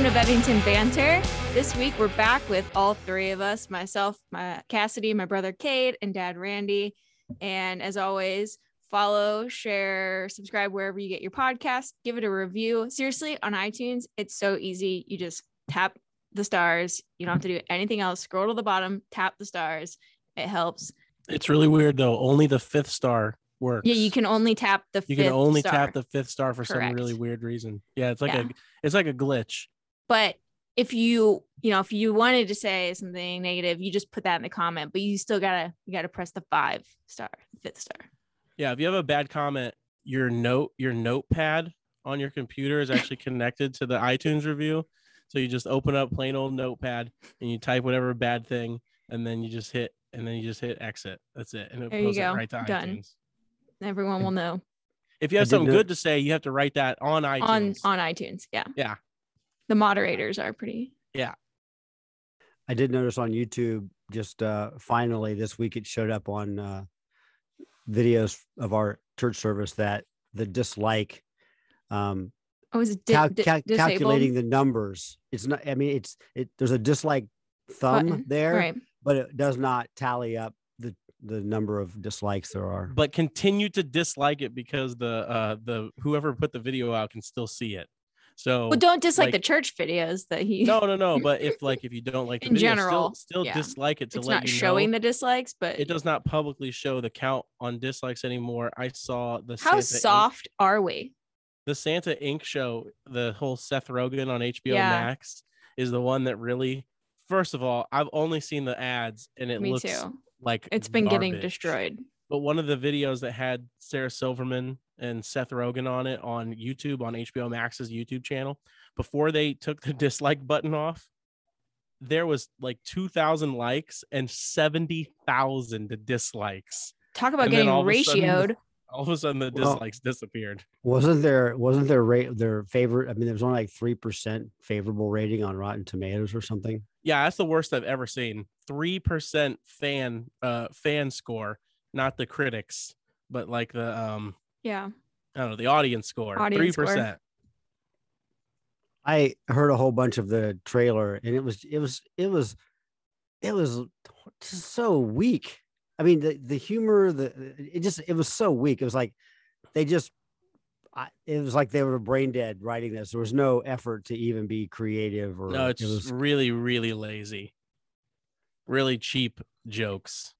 Welcome to Bevington Banter. This week we're back with all three of us myself, my Cassidy, my brother Cade, and dad Randy. And as always, follow, share, subscribe wherever you get your podcast. Give it a review. Seriously, on iTunes, it's so easy. You just tap the stars. You don't have to do anything else. Scroll to the bottom, tap the stars. It helps. It's really weird though. Only the fifth star works. Yeah, you can only tap the You fifth can only star. tap the fifth star for Correct. some really weird reason. Yeah, it's like Yeah. a it's like a glitch. But if you you know if you wanted to say something negative you just put that in the comment but you still gotta you gotta press the five star fifth star Yeah, if you have a bad comment, your note your notepad on your computer is actually connected to the iTunes review. So you just open up plain old notepad and you type whatever bad thing, and then you just hit and then you just hit exit. That's it, and it There you go. right to Done. iTunes. everyone will know If you have something good to say, you have to write that on iTunes. on on itunes yeah Yeah. The moderators are pretty Yeah. I did notice on YouTube just uh finally this week it showed up on uh videos of our church service that the dislike um oh is it di- cal- cal- disabled? calculating the numbers. It's not I mean it's it there's a dislike thumb Button. there, right but it does not tally up the the number of dislikes there are. but continue to dislike it because the uh the whoever put the video out can still see it. So well don't dislike like- the church videos that he no, no, no. But if like if you don't like the In video, general, still, still yeah. dislike it to it's let not you showing know. the dislikes but It does not publicly show the count on dislikes anymore. I saw the how Santa Inc- soft are we the Santa Inc. show, the whole Seth Rogen on HBO Yeah. Max is the one that really. First of all, I've only seen the ads and it me looks too like it's been getting destroyed but one of the videos that had Sarah Silverman and Seth Rogen on it on YouTube on HBO Max's YouTube channel, before they took the dislike button off, there was like 2,000 likes and 70,000 dislikes. talk about And getting all of sudden- ratioed All of a sudden, the Well- dislikes disappeared. Wasn't there wasn't there rate their favorite? I mean, there was only like three percent favorable rating on Rotten Tomatoes or something. Yeah, that's the worst I've ever seen. Three percent fan uh fan score, not the critics, but like the um yeah I don't know the audience score. three percent. I heard a whole bunch of the trailer and it was it was it was it was just so weak. I mean the the humor the it just it was so weak. It was like they just I, it was like they were brain dead writing this. There was no effort to even be creative or No, it's it was really, really lazy. Really cheap jokes.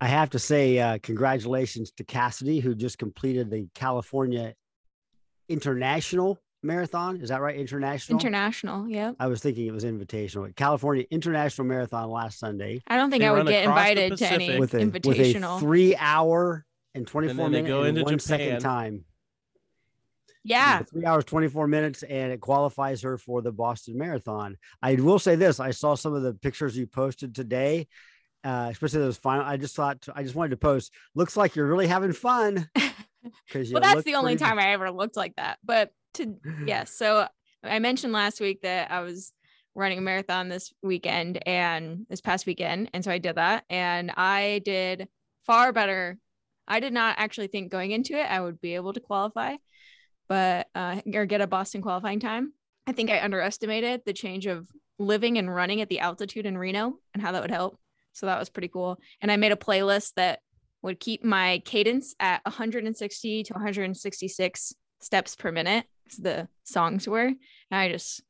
I have to say uh, congratulations to Cassidy who just completed the California International Marathon. Is that right? International. international yeah I was thinking it was invitational. California International Marathon last Sunday i don't think They i would get invited to any with a with a invitational three hour and twenty four then they minute go and into one second Japan. time. yeah three hours twenty four minutes, and it qualifies her for the Boston Marathon. I will say this: I saw some of the pictures you posted today. Uh, especially those final, I just thought I just wanted to post. Looks like you're really having fun. Because well that's the only time i ever looked like that but to yes so i mentioned last week that i was running a marathon this weekend and this past weekend and so i did that and i did far better i did not actually think going into it i would be able to qualify but uh or get a boston qualifying time i think i underestimated the change of living and running at the altitude in reno and how that would help so that was pretty cool. And i made a playlist that would keep my cadence at 160 to 166 steps per minute the songs were. And i just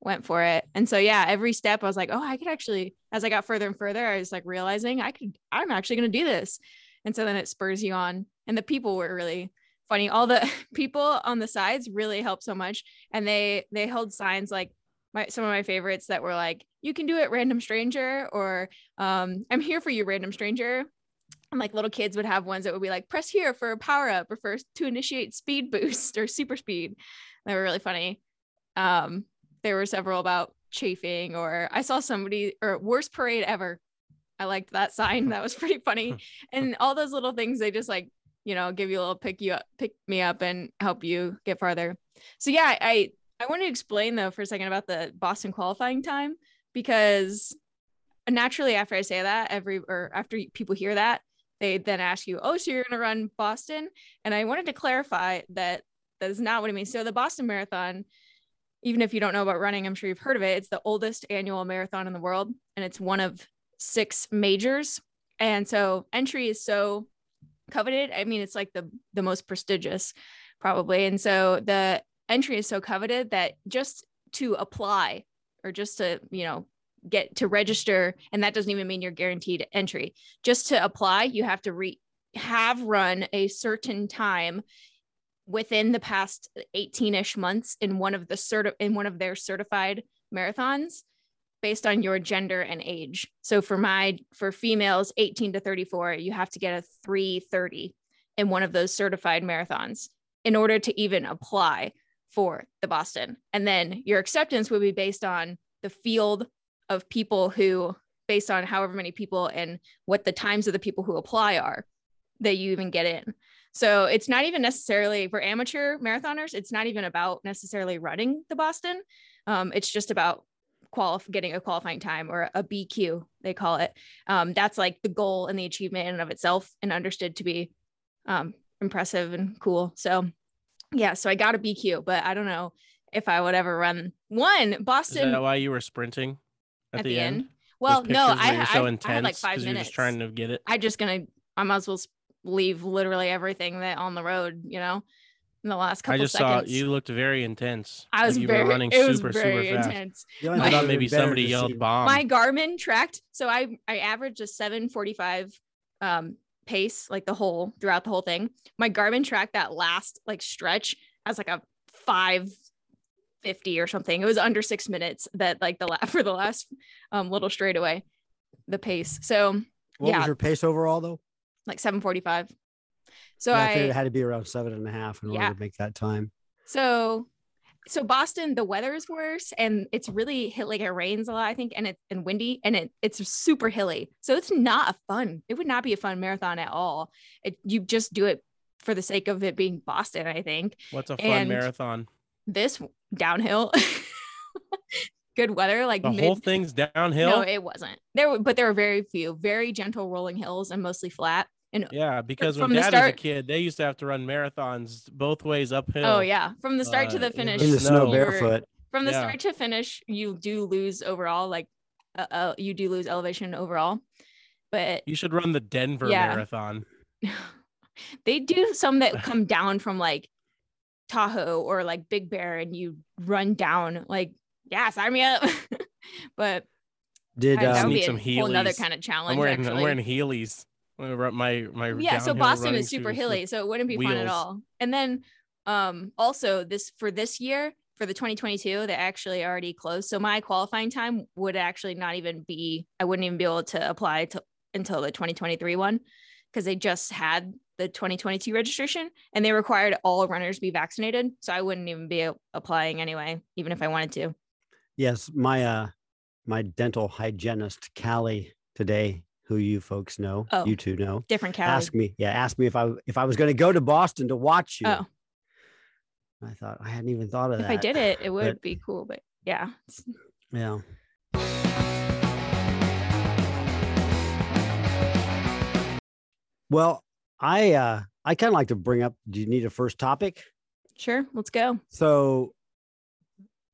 went for it. And so yeah every step i was like oh i could actually as i got further and further i was like realizing i could i'm actually going to do this. And so then it spurs you on. And the people were really funny. All the people on the sides really helped so much. And they they held signs like my some of my favorites that were like you can do it random stranger or um i'm here for you random stranger. And like little kids would have ones that would be like press here for a power up or for to initiate speed boost or super speed. They were really funny. Um there were several about chafing or i saw somebody or worst parade ever. I liked that sign. That was pretty funny. And all those little things they just like you know give you a little pick you up pick me up and help you get farther. So yeah i i want to explain though for a second about the boston qualifying time because naturally after i say that every or after people hear that they then ask you, "Oh, so you're going to run Boston?" And I wanted to clarify that that is not what it means. So the Boston Marathon, even if you don't know about running, I'm sure you've heard of it. It's the oldest annual marathon in the world, and it's one of six majors. And so entry is so coveted. I mean, it's like the the most prestigious, probably. And so the entry is so coveted that just to apply or just to you know get to register and that doesn't even mean you're guaranteed entry. Just to apply you have to re have run a certain time within the past 18ish months in one of the cert in one of their certified marathons based on your gender and age. So for my for females 18 to 34 you have to get a 330 in one of those certified marathons in order to even apply for the boston. And then your acceptance would be based on the field of people who based on however many people and what the times of the people who apply are that you even get in. So it's not even necessarily for amateur marathoners it's not even about necessarily running the boston. Um, it's just about qualif- getting a qualifying time or a bq they call it. Um, that's like the goal and the achievement in and of itself and understood to be um, impressive and cool. So yeah so i got a bq but i don't know if i would ever run one boston Is that why you were sprinting at, at the, end? Well, no, I, where I, so I had like five 'cause you're minutes. just trying to get it. I just gonna, I might as well leave literally everything that on the road, you know, in the last couple I just seconds. saw you looked very intense. I was like you very, were running it was super very super fast. intense. The only My- I thought maybe would've been better somebody yelled bomb. My Garmin tracked, so I I averaged a 745 um pace like the whole throughout the whole thing. My Garmin tracked that last like stretch as like a five 50 or something. It was under six minutes that like the la- for the last um little straightaway, the pace. So What yeah. was your pace overall though? like 745. So Yeah, I, figured it had to be around seven and a half in order to make that time. so so Boston, the weather is worse and it's really hit like it rains a lot, I think, and it's and windy and it it's super hilly. So it's not a fun, it would not be a fun marathon at all. It you just do it for the sake of it being Boston, I think. What's a fun and marathon? This downhill, good weather, like The mid, whole thing's downhill. no, it wasn't. There but there were very few, very gentle rolling hills and mostly flat. And yeah, because from when the dad was a start- kid, they used to have to run marathons both ways uphill. oh yeah, from the start to uh, the the finish. In the snow snow. barefoot. from the Yeah. start to finish you do lose overall like uh, uh, you do lose elevation overall but You should run the Denver Yeah. marathon. they do some that come down from like tahoe or like big bear and you run down like yeah sign me up but Did I- that um, would need be a some whole nother Heelys. kind of challenge I'm wearing actually. I'm wearing Heelys. I'm gonna run my my yeah so boston is super hilly so it wouldn't be fun at all. And then um also this for this year for the 2022 they actually already closed so my qualifying time would actually not even be i wouldn't even be able to apply to until the 2023 one because they just had the 2022 registration and they required all runners be vaccinated so i wouldn't even be applying anyway even if i wanted to. Yes, my uh my dental hygienist Callie today, who you folks know, Oh. you two know, different Cali. asked me, yeah, ask me if I if I was going to go to Boston to watch you. oh I thought I hadn't even thought of if that. If I did it it would but- be cool but yeah Yeah. Well, I uh I kind of like to bring up do you need a first topic? sure let's go So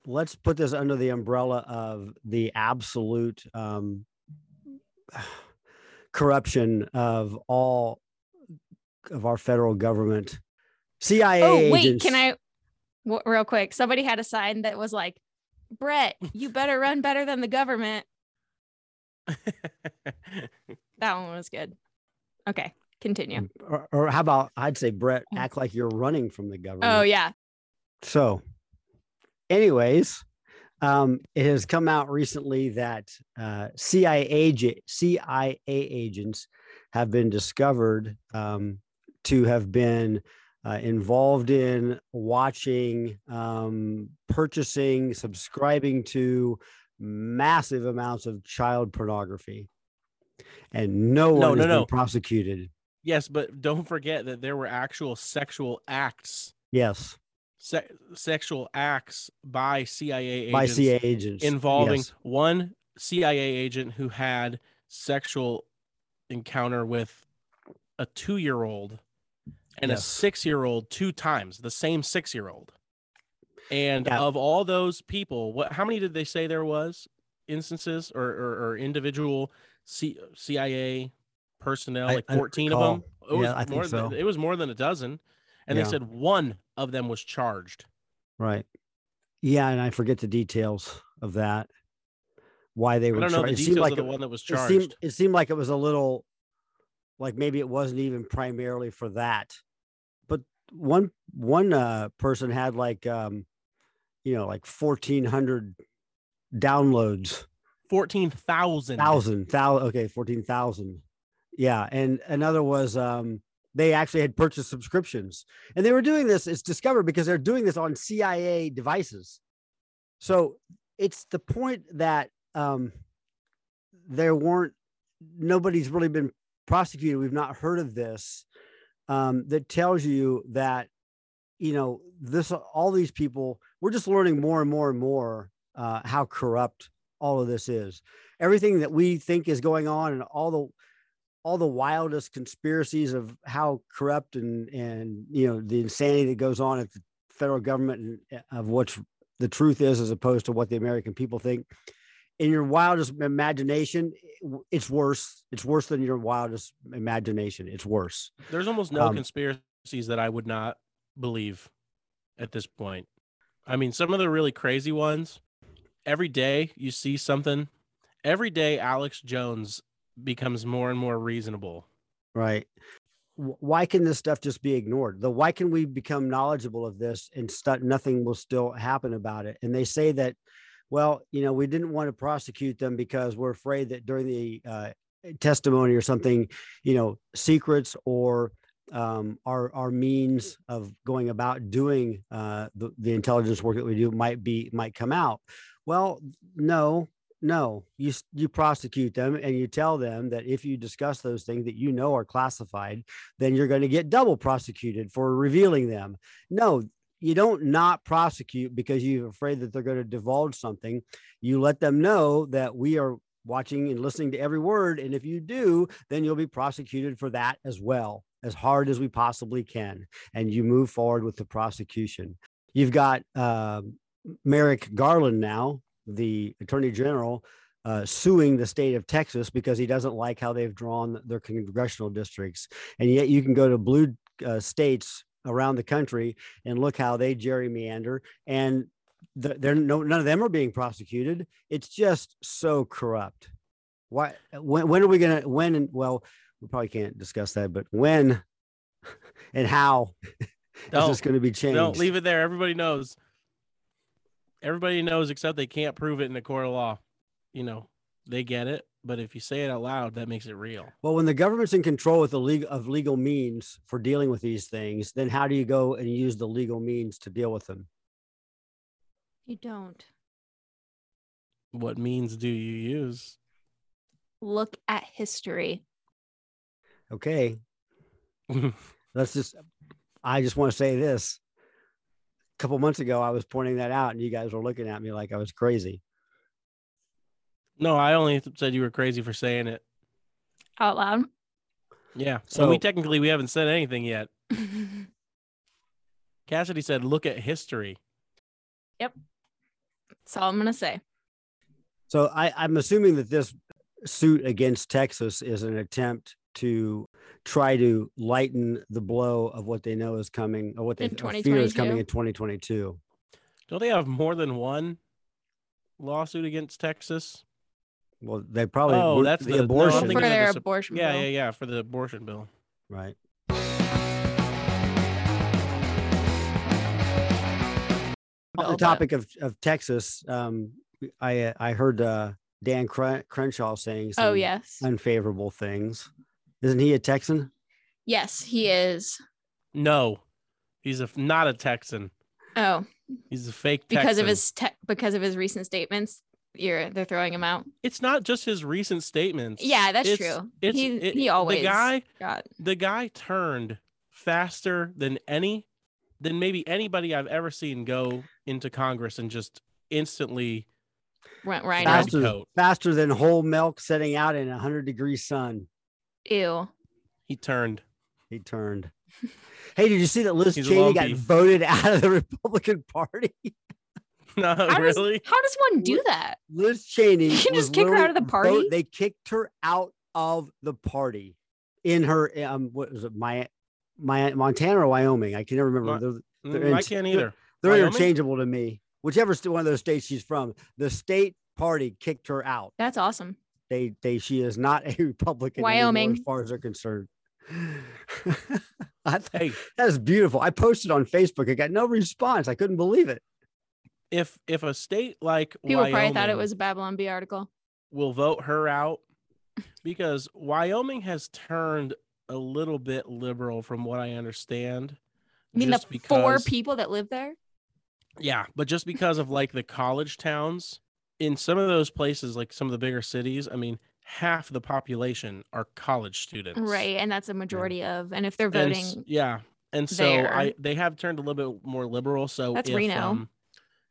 let's put this under the umbrella of the absolute um corruption of all of our federal government. CIA Oh wait, agents. can I w- real quick? Somebody had a sign that was like, "Brett, you better run better than the government." That one was good. Okay, continue. Mm, or, or how about I'd say Brett mm. act like you're running from the oh, government. Oh yeah, So, anyways, um, it has come out recently that uh, CIA CIA agents have been discovered um, to have been uh, involved in watching, um, purchasing, subscribing to massive amounts of child pornography, and no one No, has no, been prosecuted. yes, but don't forget that there were actual sexual acts, Yes, se- sexual acts by CIA agents by CIA agents involving Yes. one CIA agent who had sexual encounter with a two year old and a six year old two times, the same six year old. And Yeah. of all those people, what how many did they say there was instances or or, or individual C, CIA personnel? I- like 14 of them. It was I more than it was more than a dozen. And Yeah. they said one of them was charged. Right. Yeah, and I forget the details of that. Why they I were. don't know char- the it details seemed like of the it, one that was it charged. seemed it seemed like it was a little, like maybe it wasn't even primarily for that, but one one uh, person had like um, you know, like fourteen hundred downloads. 14,000. Thousand, thousand. Okay, fourteen thousand. Yeah, and another was um, they actually had purchased subscriptions, and they were doing this. It's discovered because they're doing this on CIA devices. So it's the point that um, there weren't nobody's really been prosecuted. We've not heard of this. Um, that tells you that you know this all these people we're just learning more and more and more uh, how corrupt all of this is everything that we think is going on and all the all the wildest conspiracies of how corrupt and and you know the insanity that goes on at the federal government and uh, of what the truth is as opposed to what the american people think in your wildest imagination it's worse it's worse than your wildest imagination it's worse There's almost no Um, conspiracies that I would not believe at this point. I mean, some of the really crazy ones, every day you see something. Every day, Alex Jones becomes more and more reasonable. right. Why can this stuff just be ignored? The why can we become knowledgeable of this and stu- nothing will still happen about it? And they say that well you know we didn't want to prosecute them because we're afraid that during the uh, testimony or something you know secrets or um, our our means of going about doing uh, the, the intelligence work that we do might be might come out. Well no no you you prosecute them and you tell them that if you discuss those things that you know are classified then you're going to get double prosecuted for revealing them. No you don't not prosecute because you're afraid that they're going to divulge something. You let them know that we are watching and listening to every word and if you do then you'll be prosecuted for that as well as hard as we possibly can and you move forward with the prosecution. You've got uh, merrick garland now the attorney general uh, suing the state of Texas because he doesn't like how they've drawn their congressional districts. And yet you can go to blue uh, states around the country and look how they gerrymander and th- they're no none of them are being prosecuted. It's just so corrupt. Why when when are we gonna when and well we probably can't discuss that, but when and how is this going to be changed? Don't leave it there. Everybody knows. Everybody knows, except they can't prove it in a court of law. You know, they get it, but if you say it out loud, that makes it real. Well, when the government's in control with the legal of legal means for dealing with these things, then how do you go and use the legal means to deal with them? You don't What means do you use? look at history. Okay, let's just. I just want to say this. A couple months ago, I was pointing that out, and you guys were looking at me like I was crazy. no, I only said you were crazy for saying it. Out loud. Yeah. So we technically we haven't said anything yet. Cassidy said, "Look at history." Yep. That's all I'm gonna say. So I, I'm assuming that this suit against Texas is an attempt to try to lighten the blow of what they know is coming, or what they fear is coming in 2022. Don't they have more than one lawsuit against Texas? Well, they probably Oh, that's the, the- no, abortion, For their the abortion. Yeah, bill. yeah, yeah, for the abortion bill. right? On the topic of, of Texas, um, I uh, I heard uh, Dan Crenshaw saying some Oh yes. unfavorable things. Isn't he a Texan? Yes, he is. No, he's a not a Texan. Oh, He's a fake because of his te- because of his recent statements, you're they're throwing him out. It's not just his recent statements. Yeah, that's It's- true. It's he it- he always the guy got the guy turned faster than any than maybe anybody I've ever seen go into Congress and just instantly went right out. Faster, faster than whole milk setting out in a hundred degree sun. Ew. he turned. He turned. Hey, did you see that Liz He's Cheney lone got beef. voted out of the Republican Party? No, How does, really? how does one do that? Liz Cheney. You can just kick her out of the literally party? they kicked her out of the party in her um what was it my my Montana or Wyoming? I can never remember. Mon- they're they're Mm, I in- can't they're- either. they're interchangeable to me. Whichever one of those states she's from, the state party kicked her out. That's awesome. They they she is not a Republican anymore Wyoming. as far as they're concerned. I think Hey, that is beautiful. I posted on Facebook. I got no response. I couldn't believe it. if if a state like People Wyoming probably thought it was a Babylon Bee article. will vote her out because Wyoming has turned a little bit liberal from what I understand. I mean, just the four people that live there. Yeah, but just because of like the college towns in some of those places, like some of the bigger cities, I mean, half the population are college students. Right. And that's a majority of. And if they're voting, s- yeah. And so there. I they have turned a little bit more liberal. So That's if, Reno. um,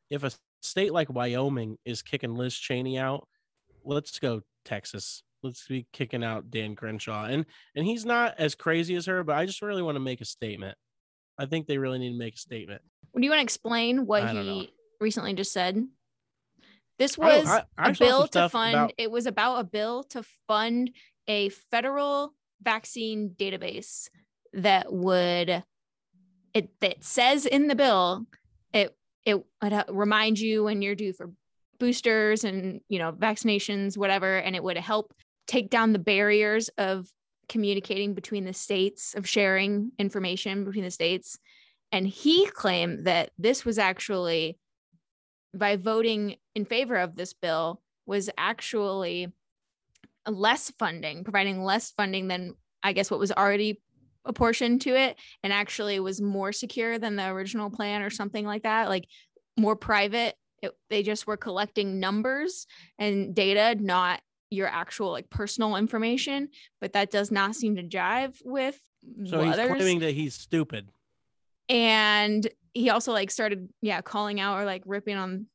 if a state like Wyoming is kicking Liz Cheney out, let's go Texas. Let's be kicking out Dan Crenshaw. And and he's not as crazy as her, but I just really want to make a statement. I think they really need to make a statement. do you want to explain what don't know. he recently just said? This was I- I a bill to fund, about- it was about a bill to fund a federal vaccine database that would, it that says in the bill, it it would uh, remind you when you're due for boosters and you know vaccinations whatever and it would help take down the barriers of communicating between the states of sharing information between the states. And he claimed that this was actually by voting in favor of this bill was actually less funding providing less funding than i guess what was already apportioned to it and actually was more secure than the original plan or something like that like more private it, they just were collecting numbers and data not your actual like personal information but that does not seem to jive with So he's others claiming that he's stupid. and he also like started yeah calling out or like ripping on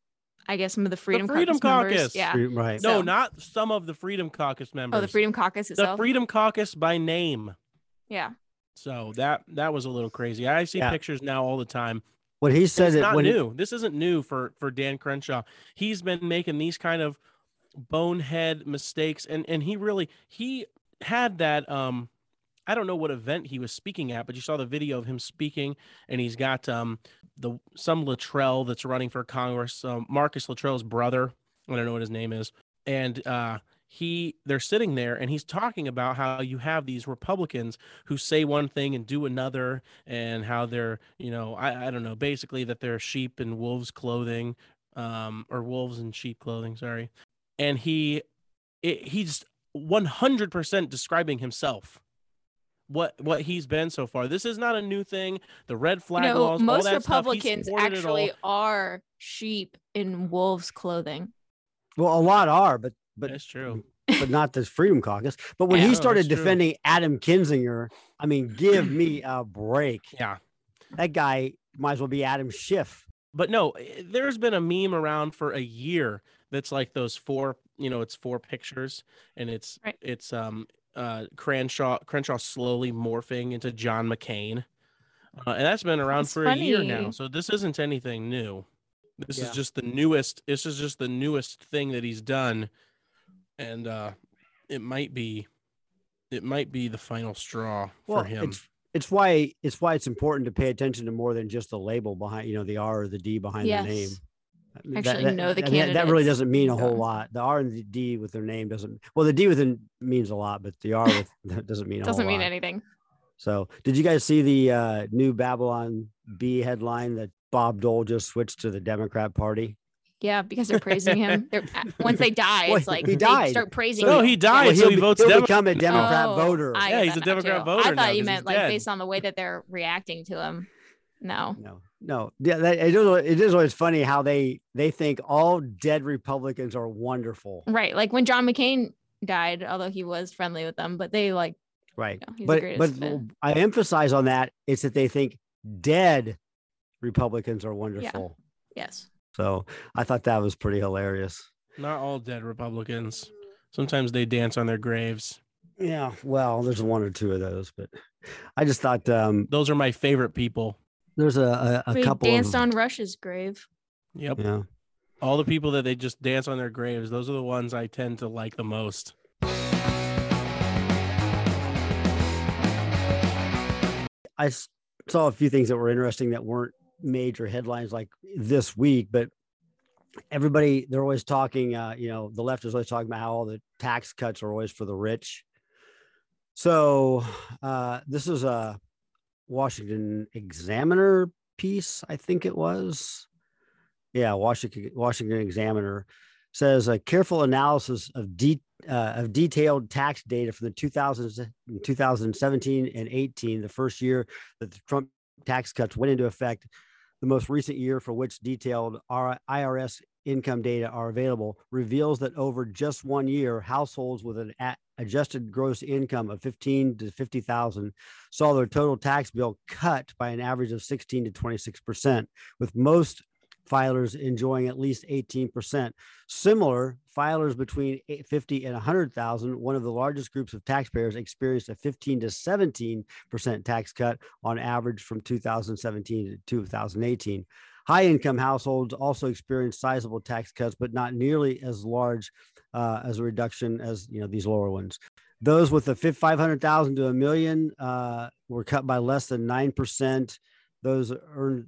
i guess some of the freedom, Freedom caucus, members. Caucus. yeah Right. No, So- not some of the Freedom Caucus members. oh the freedom caucus itself. the Freedom Caucus by name. yeah So that that was a little crazy. I see Yeah. pictures now all the time. What he says said it's it, not when he- new. This isn't new for for Dan Crenshaw. He's been making these kind of bonehead mistakes, and and he really he had that um. I don't know what event he was speaking at, but you saw the video of him speaking, and he's got um the some Luttrell that's running for Congress, um, Marcus Luttrell's brother. I don't know what his name is, and uh, he they're sitting there, and he's talking about how you have these Republicans who say one thing and do another, and how they're you know I I don't know basically that they're sheep in wolves clothing, um or wolves in sheep clothing, sorry, and he it, he's one hundred percent describing himself what what he's been so far. This is not a new thing. The red you flag know laws, all most that stuff, republicans supported actually are sheep in wolves clothing well, a lot are, but but That's true. but not the Freedom Caucus. But when Yeah. he started that's true. defending Adam Kinzinger, I mean, give me a break. Yeah. That guy might as well be Adam Schiff. But no, eh, there's been a meme around for a year that's like those four, you know, it's four pictures and it's Right. it's um uh Crenshaw Crenshaw slowly morphing into John McCain. Uh, and that's been around That's for a year now. So this isn't anything new. This is just the newest this is just the newest thing that he's done and uh it might be it might be the final straw for him. It's, it's why it's why it's important to pay attention to more than just the label behind, you know, the R or the D behind Yes. the name. That- Actually that, know the I mean, that- That really doesn't mean a whole lot. The R and the D with their name doesn't. Well, the D with it means a lot, but the R with that doesn't mean a doesn't whole mean lot. anything So, did you guys see the uh, new Babylon Bee headline that Bob Dole just switched to the Democrat Party? yeah because they're praising him they're once they die Well, it's like he they start praising No, him. he died, Well, so he'll he votes he'll Demo- become a Democrat Oh, voter. I Yeah, he's a Democrat too. voter I now you meant like dead. based on the way that they're reacting to him. No. No, no. Yeah, that, it is. It is always funny how they they think all dead Republicans are wonderful, Right. Like when John McCain died, although he was friendly with them, but they like, right? you know, he's But greatest. but fit. I emphasize on that it's that they think dead Republicans are wonderful. yes. So I thought that was pretty hilarious. Not all dead Republicans. Sometimes they dance on their graves. Yeah, well, there's one or two of those, but I just thought um, Those are my favorite people. There's a, a, a We couple danced of on Rush's grave. Yep. yeah. All the people that they just dance on their graves, those are the ones I tend to like the most. I saw a few things that were interesting that weren't major headlines like this week, but everybody they're always talking. Uh, you know, the left is always talking about how all the tax cuts are always for the rich. So uh, this is a Washington Examiner piece, I think it was. Yeah, Washington Washington Examiner says a careful analysis of de- uh, of detailed tax data from the 2000s, 2017 and 18, the first year that the Trump tax cuts went into effect, the most recent year for which detailed IRS income data are available, reveals that over just one year, households with an adjusted gross income of 15 to 50,000 saw their total tax bill cut by an average of 16 to 26 percent, with most filers enjoying at least 18%. Similar filers between 50 and 100,000, one of the largest groups of taxpayers experienced a 15 to 17% tax cut on average from 2017 to 2018. High income households also experienced sizable tax cuts, but not nearly as large uh, as a reduction as you know these lower ones. Those with the 500,000 to a million uh, were cut by less than 9%. Those earned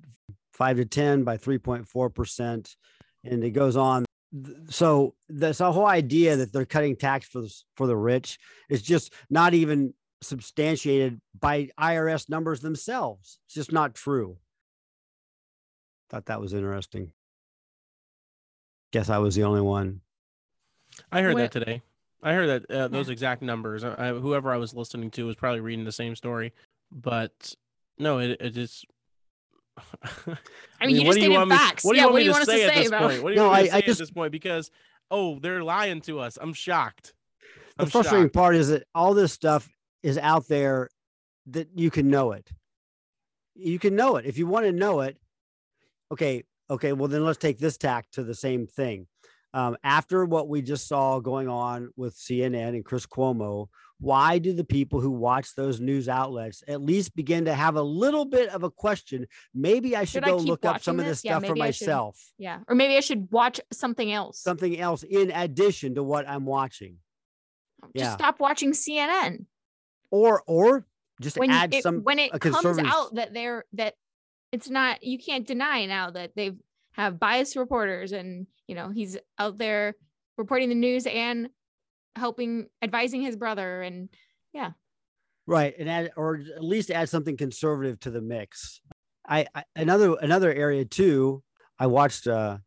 five to 10 by 3.4%. And it goes on. So this whole idea that they're cutting tax for, for the rich is just not even substantiated by IRS numbers themselves. It's just not true. Thought that was interesting. Guess I was the only one. I heard Wait- that today. I heard that uh, those exact numbers. I, I- whoever I was listening to was probably reading the same story, but no, it it is. I mean, you just do stated want me- facts. What do you want what do you to want us to say at say this about point? What do you No, want I- to I say just- at this point? Because oh, they're lying to us. I'm shocked. The I'm frustrating shocked. part is that all this stuff is out there that you can know it. You can know it. If you want to know it, okay, okay, well, then let's take this tack to the same thing. Um, after what we just saw going on with CNN and Chris Cuomo, why do the people who watch those news outlets at least begin to have a little bit of a question? Maybe I should, Should go keep look up some of this this? Yeah, stuff for I should. myself. Yeah. Or maybe I should watch something else. Something else in addition to what I'm watching. Just yeah. stop watching CNN. Or or just When add it, some when it comes out that they're that it's not you can't deny now that they've have biased reporters and you know he's out there reporting the news and helping advising his brother and yeah. Right and add or at least add something conservative to the mix. I, I another another area too i watched uh,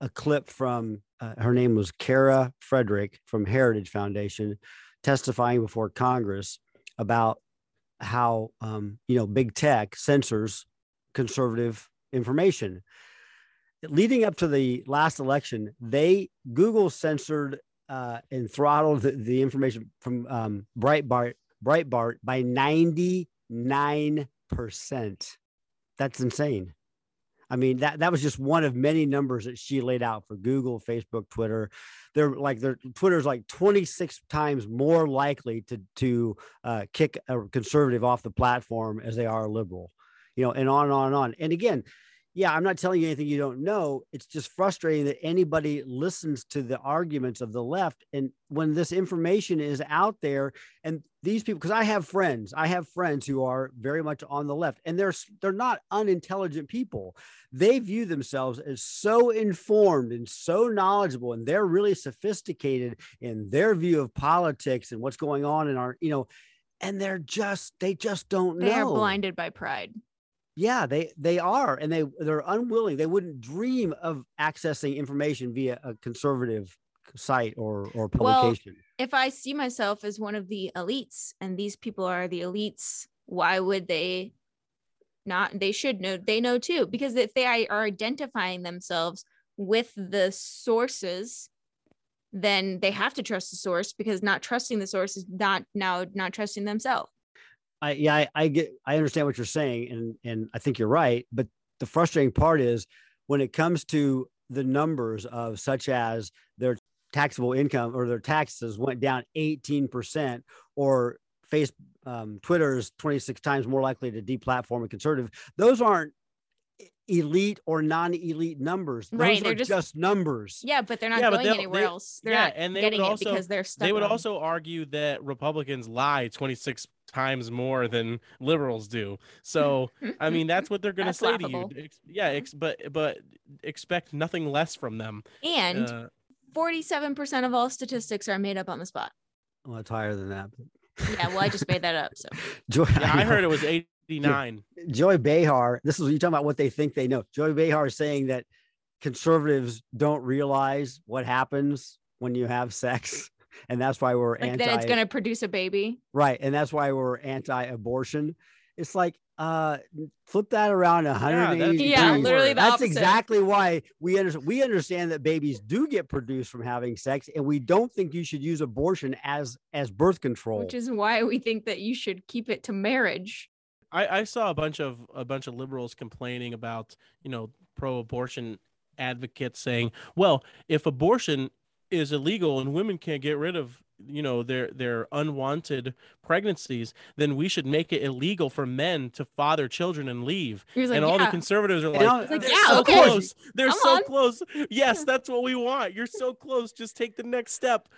a clip from uh, her name was kara frederick from heritage foundation testifying before congress about how um, you know big tech censors conservative information leading up to the last election they google censored uh, and throttled the, the information from um, breitbart Breitbart by 99%. That's insane. I mean, that, that was just one of many numbers that she laid out for Google, Facebook, Twitter. They're like their Twitter's like 26 times more likely to to uh, kick a conservative off the platform as they are a liberal, you know, and on and on and on. And again, yeah, I'm not telling you anything you don't know. It's just frustrating that anybody listens to the arguments of the left. And when this information is out there, and these people, because I have friends, I have friends who are very much on the left, and they're they're not unintelligent people. They view themselves as so informed and so knowledgeable, and they're really sophisticated in their view of politics and what's going on in our, you know, and they're just they just don't they know They are blinded by pride. Yeah they they are and they they're unwilling they wouldn't dream of accessing information via a conservative site or or Well, publication if I see myself as one of the elites and these people are the elites, why would they not? They should know, they know too, because if they are identifying themselves with the sources, then they have to trust the source because not trusting the source is not now not trusting themselves. I yeah I, I get i understand what you're saying and and i think you're right but the frustrating part is when it comes to the numbers of such as they're taxable income or their taxes went down 18%, or face um, Twitter is 26 times more likely to deplatform a conservative. Those aren't elite or non-elite numbers. Those Right, they're just, just- numbers. Yeah, but they're not Yeah, going anywhere they- else. They're yeah, not and they getting would it because they're stuck. they would on- also argue that Republicans lie 26 times more than liberals do. So, I mean, that's what they're going to say laughable. to you. Yeah, ex- but but expect nothing less from them. and Uh, 47% of all statistics are made up on the spot. Well, it's higher than that. Yeah, well, I just made that up. So Joy, yeah, I heard it was 89. Joy Behar. This is what you talking about what they think they know. Joy Behar is saying that conservatives don't realize what happens when you have sex, and that's why we're like anti. that it's going to produce a baby. right, and that's why we're anti-abortion. It's like uh flip that around 180 that's- Yeah, literally the that's opposite. exactly why we understand we understand that babies do get produced from having sex and we don't think you should use abortion as as birth control Which is why we think that you should keep it to marriage. I, I saw a bunch of a bunch of liberals complaining about you know pro-abortion advocates saying, well, if abortion is illegal and women can't get rid of you know their their unwanted pregnancies, then we should make it illegal for men to father children and leave. Like, and all the conservatives are like, like, "They're yeah, so okay. close. They're Come so on." close. Yes, that's what we want. You're so close. Just take the next step.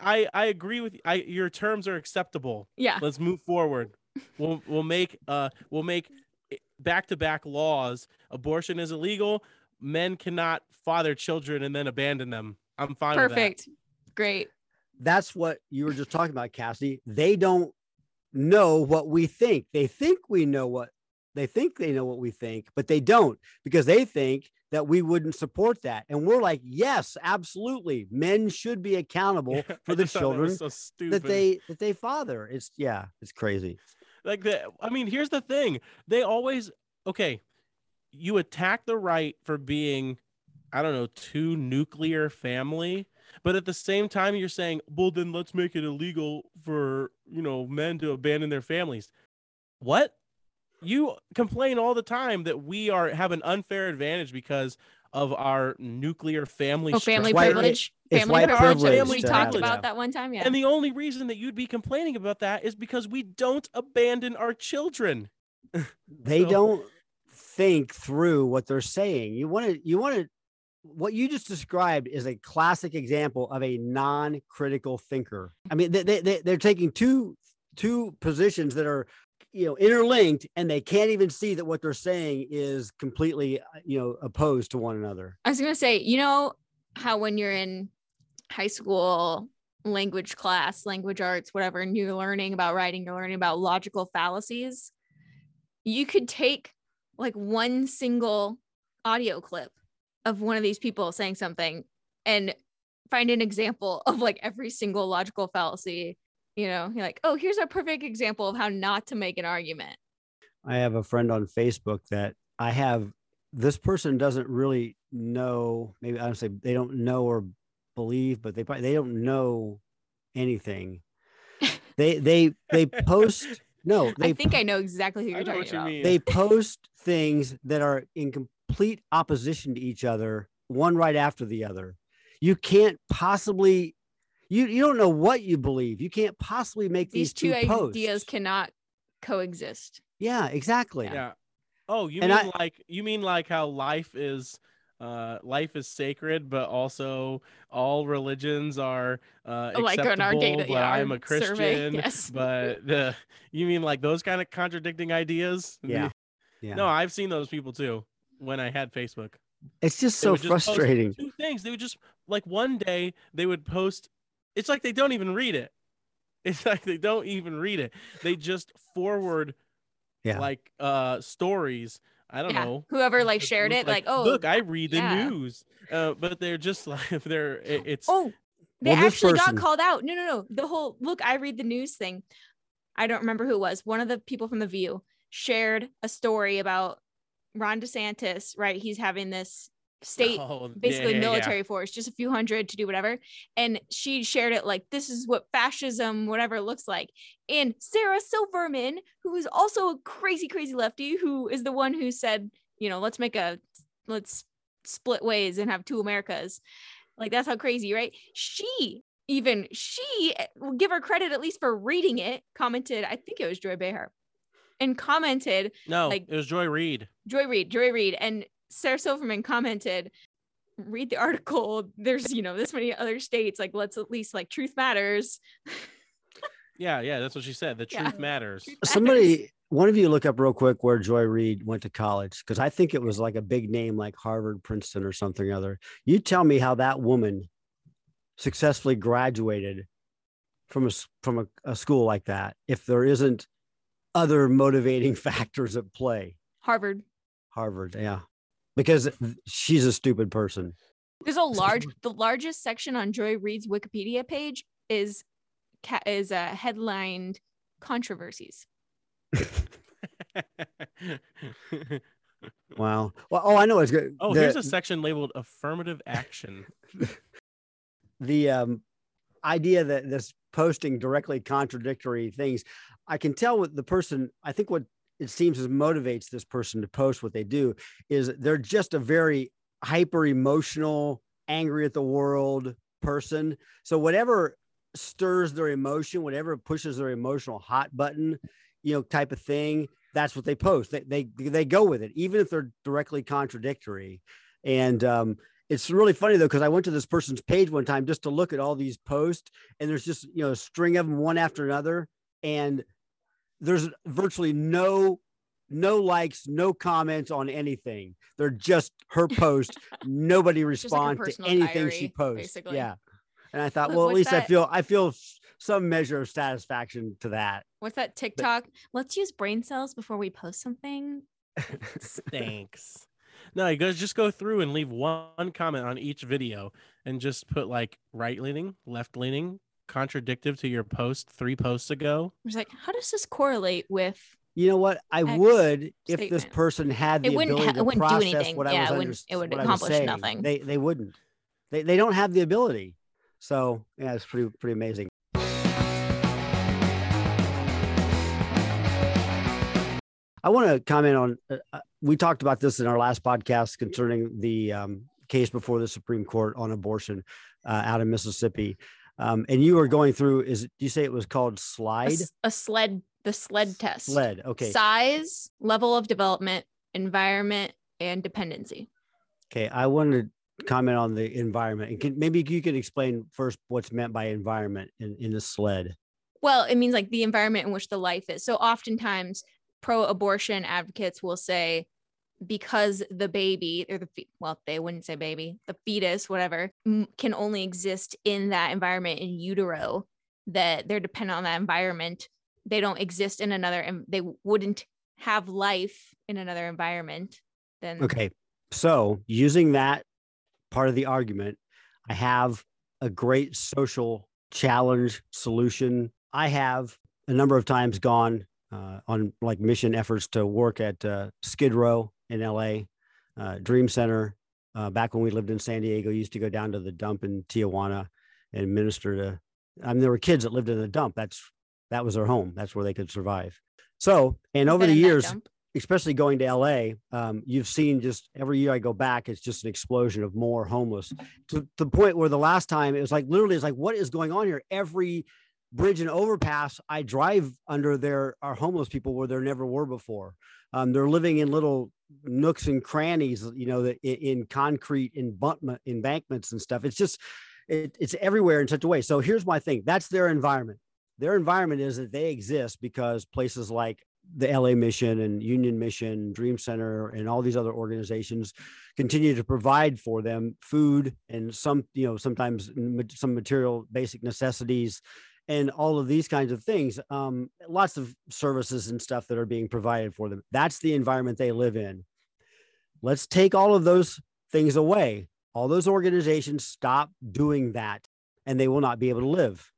I I agree with you. I your terms are acceptable yeah. let's move forward we'll we'll make uh we'll make back to back laws. Abortion is illegal. Men cannot father children and then abandon them. I'm fine with that. Perfect. Great. that's what you were just talking about Cassidy. They don't know what we think. They think we know what they think they know what we think but they don't because they think that we wouldn't support that. And we're like yes absolutely. Men should be accountable Yeah, for the just thought that children so that they that they father. It's yeah it's crazy like the i mean here's the thing. They always okay you attack the right for being i don't know too nuclear family but at the same time you're saying well then let's make it illegal for you know men to abandon their families. What? You complain all the time that we are have an unfair advantage because of our nuclear family Oh, family structure. white- privilege. it's family white privilege. privilege We talked about that. that one time. Yeah. and the only reason that you'd be complaining about that is because we don't abandon our children they So- don't think through what they're saying you want to you want to what you just described is a classic example of a non-critical thinker i mean they, they, they- they're taking two two positions that are you know interlinked and they can't even see that what they're saying is completely uh, you know opposed to one another I was gonna say, you know how when you're in high school language class, language arts, whatever, and you're learning about writing, you're learning about logical fallacies. You could take like one single audio clip of one of these people saying something and find an example of like every single logical fallacy. You know, you're like, oh, here's a perfect example of how not to make an argument. I have a friend on Facebook that I have. This person doesn't really know. Maybe I don't say they don't know or believe, but they probably they don't know anything. They they they post no. They I think I know exactly who you're talking what you about. they post things that are in complete opposition to each other, one right after the other. You can't possibly. You, you don't know what you believe. You can't possibly make These these, two posts. ideas cannot coexist. Yeah, exactly. yeah oh you And mean I- like you mean like how life is uh life is sacred but also all religions are uh Oh, like on our acceptable, data- but yeah, i'm a christian survey, yes. but the you mean like those kind of contradicting ideas Yeah. Yeah. no i've seen those people too when i had facebook It's just They so would just frustrating. two things they would just like one day they would post it's like they don't even read it it's like they don't even read it they just forward Yeah. like uh stories i don't Yeah. know Whoever like that shared it, like, oh, look i read the yeah. news uh but they're just like if they're it- it's oh, they Well, actually person- got called out. No, no, no. The whole look, I read the news thing. I don't remember who it was. One of the people from the View shared a story about Ron DeSantis. Right, he's having this state oh, basically yeah, yeah. military force, just a few hundred to do whatever. And she shared it like this is what fascism, whatever looks like. And Sarah Silverman, who is also a crazy, crazy lefty, who is the one who said, you know, let's make a let's split ways and have two Americas. Like that's how crazy, right? She even she eh, will give her credit at least for reading it. Commented, I think it was Joy Behar, and commented No, Like- it was Joy Reid. Joy Reid, Joy Reid, and Sarah Silverman commented, read the article. There's, you know, this many other states. Like, let's at least like truth matters. Yeah, yeah, that's what she said. The Yeah. truth matters. Truth matters. Somebody, one of you look up real quick where Joy Reid went to college because I think it was like a big name like Harvard, Princeton, or something other. You tell me how that woman successfully graduated from a s- from a, a school like that if there isn't other motivating factors at play. Harvard. Harvard, yeah, because she's a stupid person. There's a large, the largest section on Joy Reid's Wikipedia page is is uh, headlined controversies. Wow. Well, oh, I know it's good. oh, The- here's a section labeled affirmative action. the um, idea that this posting directly contradictory things i can tell what the person i think what it seems as motivates this person to post what they do is they're just a very hyper emotional angry at the world person. So whatever stirs their emotion whatever pushes their emotional hot button you know type of thing that's what they post. They they, they go with it even if they're directly contradictory. And um it's really funny though because I went to this person's page one time just to look at all these posts, and there's just you know a string of them one after another, and there's virtually no no likes, no comments on anything. They're just her post. Nobody Just like responds to personal anything she posts. basically. Yeah, and I thought, What- well, at what's least I feel I feel some measure of satisfaction to that. What's that TikTok? Let's use brain cells before we post something. Thanks. No, you guys just go through and leave one comment on each video and just put like right leaning, left leaning, contradictive to your post three posts ago. I was like, how does this correlate with? You know what? I X would if this person had the It wouldn't ability ha- to it wouldn't do process anything. what I Yeah, was it wouldn't- underst- it would what I was accomplish saying. nothing. They they wouldn't. They they don't have the ability. So yeah, it's pretty pretty amazing. I want to comment on. Uh, uh, we talked about this in our last podcast concerning the um, case before the Supreme Court on abortion uh, out of Mississippi. Um, and you were going through. Is do you say it was called A, slide? s- a sled, the sled test. Sled. Okay. Size, level of development, environment, and dependency. Okay, I wanted to comment on the environment, and can, maybe you could explain first what's meant by environment in, in the sled. Well, it means like the environment in which the life is. So oftentimes, pro-abortion advocates will say because the baby or the well, they wouldn't say baby, the fetus, whatever, can only exist in that environment in utero. That they're dependent on that environment. They don't exist in another, and they wouldn't have life in another environment. Then Okay, so using that part of the argument, I have a great social challenge solution. I have a number of times gone uh, on like mission efforts to work at uh, Skid Row in LA, uh, Dream Center. Uh, back when we lived in San Diego, used to go down to the dump in Tijuana and minister to. I mean, there were kids that lived in the dump. That's that was their home. That's where they could survive. So, and over the years, especially going to LA, um, you've seen just every year I go back, it's just an explosion of more homeless to, to the point where the last time it was like literally, it's like, what is going on here? Every bridge and overpass I drive under there are homeless people where there never were before. Um, they're living in little nooks and crannies, you know, in, in concrete embankment, embankments and stuff. It's just, it, it's everywhere in such a way. So here's my thing that's their environment. Their environment is that they exist because places like the LA Mission and Union Mission, Dream Center, and all these other organizations continue to provide for them food and some, you know, sometimes some material basic necessities and all of these kinds of things. Um, lots of services and stuff that are being provided for them. That's the environment they live in. Let's take all of those things away. All those organizations stop doing that and they will not be able to live.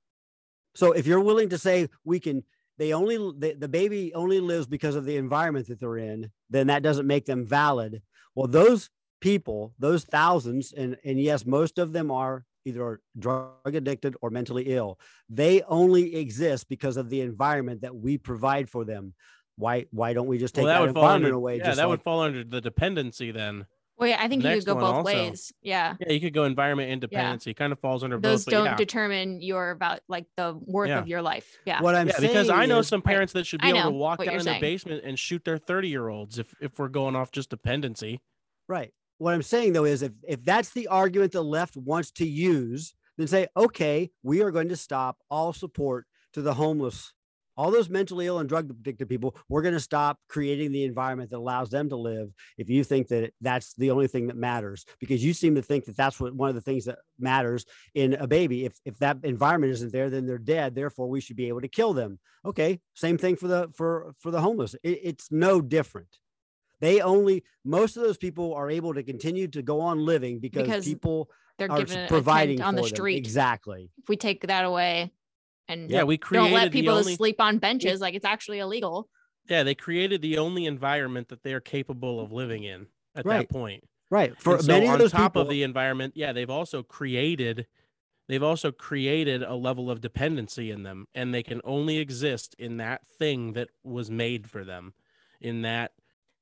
So if you're willing to say we can they only the, the baby only lives because of the environment that they're in then that doesn't make them valid well those people those thousands and and yes most of them are either drug addicted or mentally ill they only exist because of the environment that we provide for them why why don't we just take well, that that, would fall environment under, away Yeah, just that like, would fall under the dependency then. Well, yeah, I think The you could go both also. ways. Yeah. Yeah, you could go environment independence. It kind of falls under Those both. but don't yeah. determine your about like the worth Yeah. of your life. Yeah. What I'm yeah, saying because I know is- some parents that should be able to walk what down in their saying. basement and shoot their 30 year olds if if we're going off just dependency. Right. What I'm saying though is if if that's the argument the left wants to use, then say, okay, we are going to stop all support to the homeless, all those mentally ill and drug addicted people. We're going to stop creating the environment that allows them to live. If you think that that's the only thing that matters, because you seem to think that that's what one of the things that matters in a baby. If if that environment isn't there, then they're dead. Therefore, we should be able to kill them. Okay, same thing for the for for the homeless. It, it's no different. They only most of those people are able to continue to go on living because, Because people They're are given a providing tent on the for them. street. Exactly. If we take that away and Yeah, we created don't let people only, sleep on benches, like it's actually illegal. Yeah, they created the only environment that they're capable of living in at Right. that point. Right. For And so many on of those top people, of the environment, yeah, they've also created they've also created a level of dependency in them and they can only exist in that thing that was made for them in that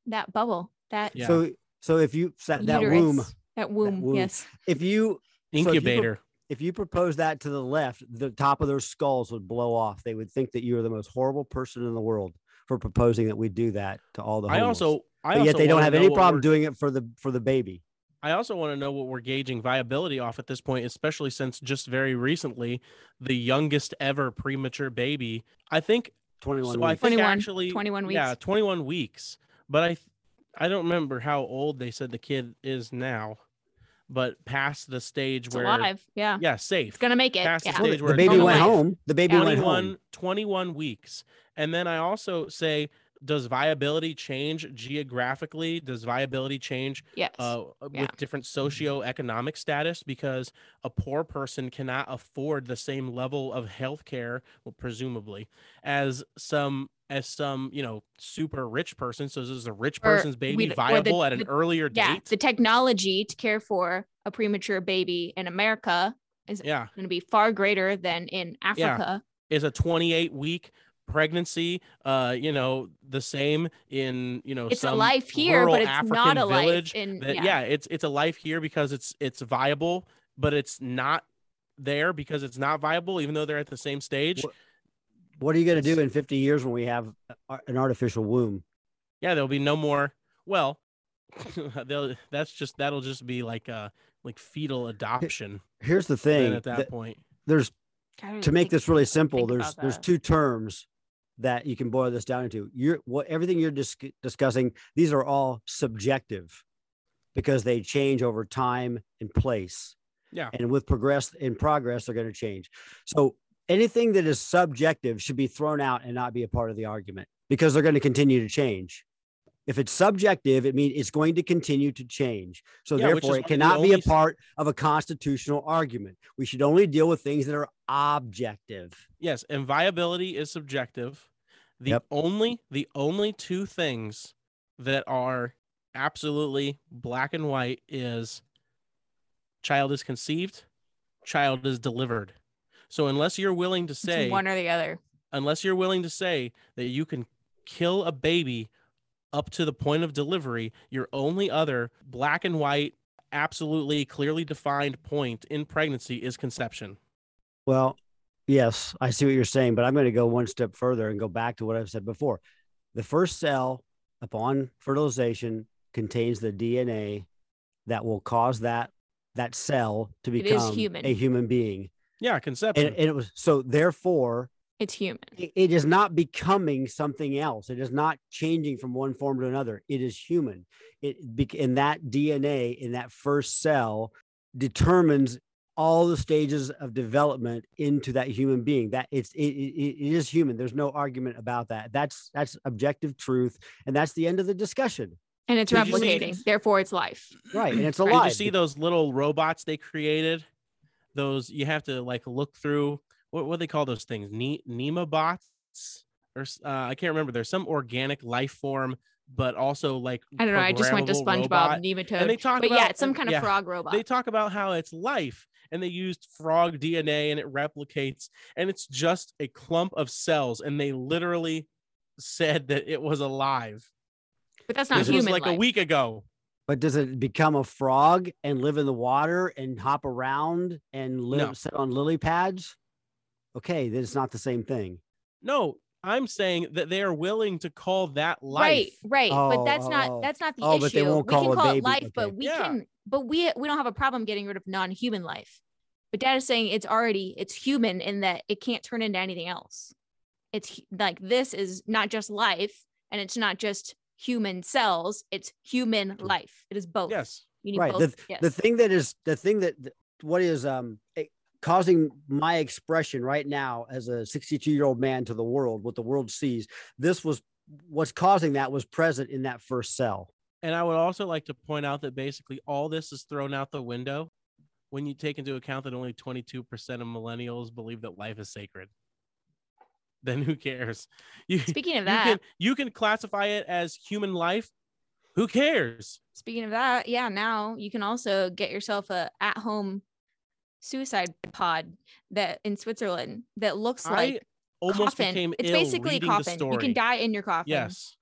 That bubble, that Yeah. so so if you that, that uterus, womb, that womb, womb. yes. if you So if you incubator. if you propose that to the left, the top of their skulls would blow off. They would think that you are the most horrible person in the world for proposing that we do that to all the I homeless. also I but also yet they don't have any problem doing it for the for the baby. I also want to know what we're gauging viability off at this point, especially since just very recently, the youngest ever premature baby. I think 21 so. I think 21 actually 21 weeks. Yeah, 21 weeks. But I, I don't remember how old they said the kid is now, but past the stage It's where alive. Yeah. yeah, safe. It's gonna make it. Past the Yeah. stage the where baby went alive. home. The baby went 21, home. 21 weeks. And then I also say, does viability change geographically? Does viability change Yes. uh, Yeah. with different socioeconomic status because a poor person cannot afford the same level of health care, well, presumably, as some as some you know super rich person. So this is a rich Or person's baby we- or the- viable at an the- earlier yeah. date? The technology to care for a premature baby in America yeah, going to be far greater than in Africa. is a 28 week pregnancy uh you know the same in you know It's a some life here, rural but it's African not a life village in that, yeah. yeah. it's it's a life here because it's it's viable but it's not there because it's not viable even though they're at the same stage What- What are you going to do in 50 years when we have an artificial womb? yeah there'll be no more well they'll that's just that'll just be like uh like fetal adoption Here's the thing. at that that point there's to make this really simple there's there's two terms that you can boil this down into. You're what everything you're dis- discussing these are all subjective because they change over time and place. Yeah. And with progress in progress they're going to change. So anything that is subjective should be thrown out and not be a part of the argument because they're going to continue to change if it's subjective it means it's going to continue to change. So Yeah, therefore it cannot be a part of a constitutional argument. We should only deal with things that are objective. Yes and viability is subjective. The Yep. only the only two things that are absolutely black and white is child is conceived child is delivered. So unless you're willing to it's say one or the other. unless you're willing to say that you can kill a baby up to the point of delivery, your only other black and white, absolutely clearly defined point in pregnancy is conception. Well, yes, I see what you're saying, but I'm going to go one step further and go back to what I've said before. The first cell upon fertilization contains the DNA that will cause that that cell to become human. a human being. Yeah, conception. And, and it was so therefore It's human. it- it is not becoming something else. It is not changing from one form to another. It is human. It bec- and that DNA in that first cell determines all the stages of development into that human being. That it's it, it, it is human. There's no argument about that. That's that's objective truth, and that's the end of the discussion. And it's Did replicating. Therefore, it's life. Right, and it's Right. Did alive. you see those little robots they created? Those you have to like look through. What what do they call those things? Ne- Nema bots, or uh, I can't remember. There's some organic life form, but also like I don't know. I just went to SpongeBob, robot. nematode. And they talk but about yeah, it's some kind of yeah, frog robot. They talk about how it's life, and they used frog DNA and it replicates, and it's just a clump of cells, and they literally said that it was alive. but that's This not was human. like a week ago. But does it become a frog and live in the water and hop around and live No. sit on lily pads? Okay, then it's not the same thing. No, I'm saying that they are willing to call that life. Right, right. but Oh, that's oh, not oh. that's not the Oh, issue. but they won't we can call baby- it life, but we Yeah. can but we we don't have a problem getting rid of non-human life. But dad is saying it's already it's human in that it can't turn into anything else. It's like this is not just life and it's not just human cells, it's human life. It is both. Yes. You need right. both. The, yes. the thing that is the thing that what is um causing my expression right now as a 62 year old man to the world, what the world sees, this was what's causing that was present in that first cell. And I would also like to point out that basically all this is thrown out the window when you take into account that only 22% of millennials believe that life is sacred. Then who cares? You, Speaking of you that, can you can classify it as human life. Who cares? Speaking of that, yeah, now you can also get yourself a at-home suicide pod that in Switzerland that looks like I almost coffin. became It's basically a coffin. You can die in your coffin. Yes.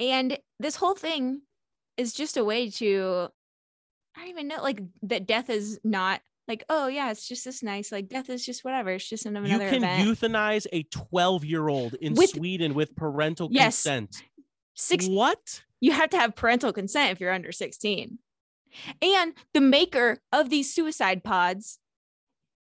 And this whole thing is just a way to I don't even know like that death is not like, oh yeah, it's just this nice. Like death is just whatever. It's just another You can event. euthanize a 12 year old in With- Sweden with parental Yes. consent. Six What? you have to have parental consent if you're under 16. And the maker of these suicide pods,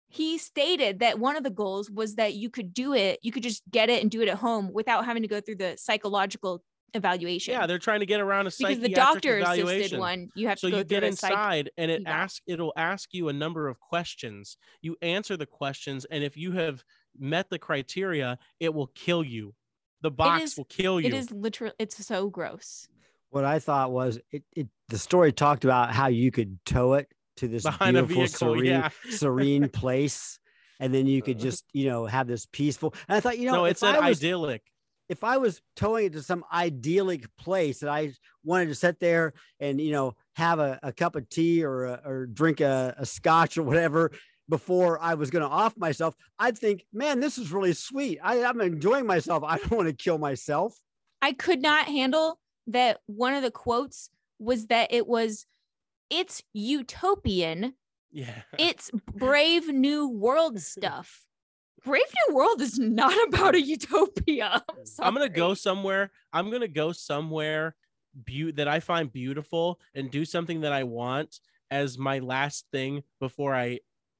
he stated that one of the goals was that you could do it, you could just get it and do it at home without having to go through the psychological evaluation. Yeah, they're trying to get around a because the psychiatric doctor assisted one, you have so to go you get a psych- inside and it eval. asks it'll ask you a number of questions you answer the questions and if you have met the criteria it will kill you the box is- will kill you It is literally it's so gross. What I thought was it, it the story talked about how you could tow it to this behind beautiful, vehicle serene, yeah serene place. And then you could just, you know, have this peaceful. And I thought, you know, no it's an was, idyllic if I was towing it to some idyllic place that I wanted to sit there and you know have a, a cup of tea or a, or drink a, a scotch or whatever before I was going to off myself, I'd think, man, this is really sweet. I, I'm enjoying myself. I don't want to kill myself. I could not handle that one of the quotes was that it was it's utopian. Yeah. It's brave new world stuff. Brave new world is not about a utopia. I'm, i'm gonna go somewhere i'm gonna go somewhere beau- that i find beautiful and do something that i want as my last thing before i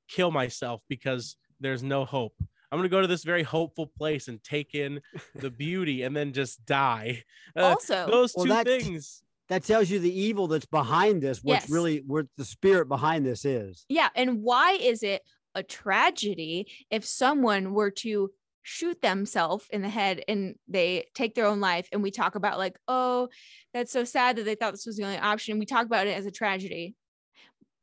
kill myself because there's no hope i'm gonna go to this very hopeful place and take in the beauty and then just die Uh, also those Well, two that- things That tells you the evil that's behind this, what's Yes. really what the spirit behind this is. yeah and why is it a tragedy if someone were to shoot themselves in the head and they take their own life and we talk about like oh that's so sad that they thought this was the only option we talk about it as a tragedy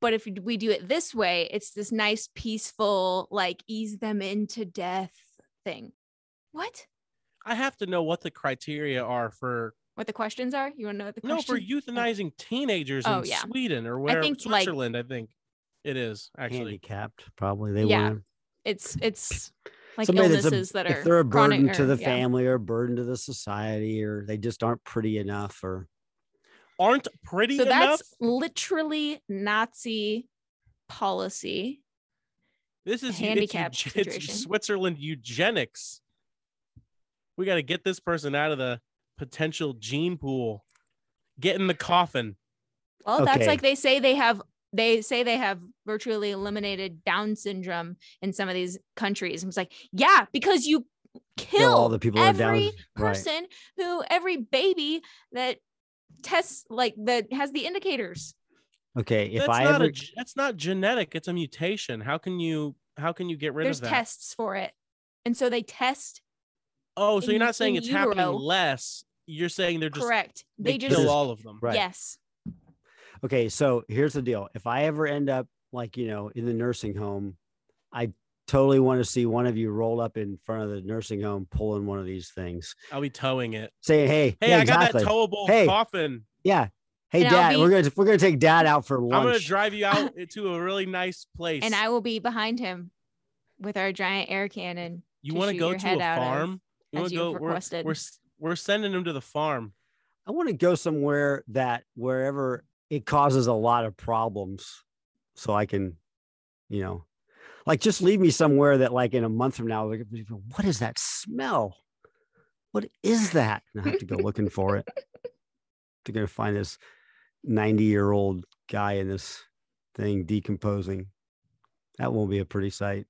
but if we do it this way it's this nice peaceful like ease them into death thing. What? I have to know what the criteria are for what the questions are? You want to know what the no for oh. euthanizing teenagers Oh, in yeah. sweden or where think, like- switzerland i think it is actually. Handicapped, probably they Yeah. want it's it's like Somebody that's a- illnesses that are if they're a chronic burden to or- the yeah. family or a burden to the society or they just aren't pretty enough or aren't pretty so enough that's literally nazi policy This is handicapped handicapped it's, situation. Switzerland eugenics. We got to get this person out of the potential gene pool. Get in the coffin. Well, that's like they say they have they say they have virtually eliminated Down syndrome in some of these countries. And it's like, yeah, because you kill all the people who are down- every right. person who every baby that tests like that has the indicators. okay if that's i not ever a, g- that's not genetic. It's a mutation. How can you how can you get rid There's of that? There's tests for it. And so they test oh, so you're not saying in it's happening utero. less. You're saying they're just correct. they, They, kill all of them. Right. yes. okay so here's the deal if i ever end up like you know in the nursing home i totally want to see one of you roll up in front of the nursing home pulling one of these things I'll be towing it. saying hey Hey, yeah, I exactly. got that towable Hey. coffin. yeah hey And dad be- we're gonna we're gonna take dad out for lunch I'm gonna drive you out to a really nice place. And I will be behind him with our giant air cannon. you want to go your to a out of, farm? You as want to go? We're, we're we're sending him to the farm. I want to go somewhere that wherever it causes a lot of problems. So I can, you know, like just leave me somewhere that like in a month from now, like, what is that smell? What is that? And I have to go looking for it. They're gonna find this 90 year old guy in this thing decomposing. That won't be a pretty sight.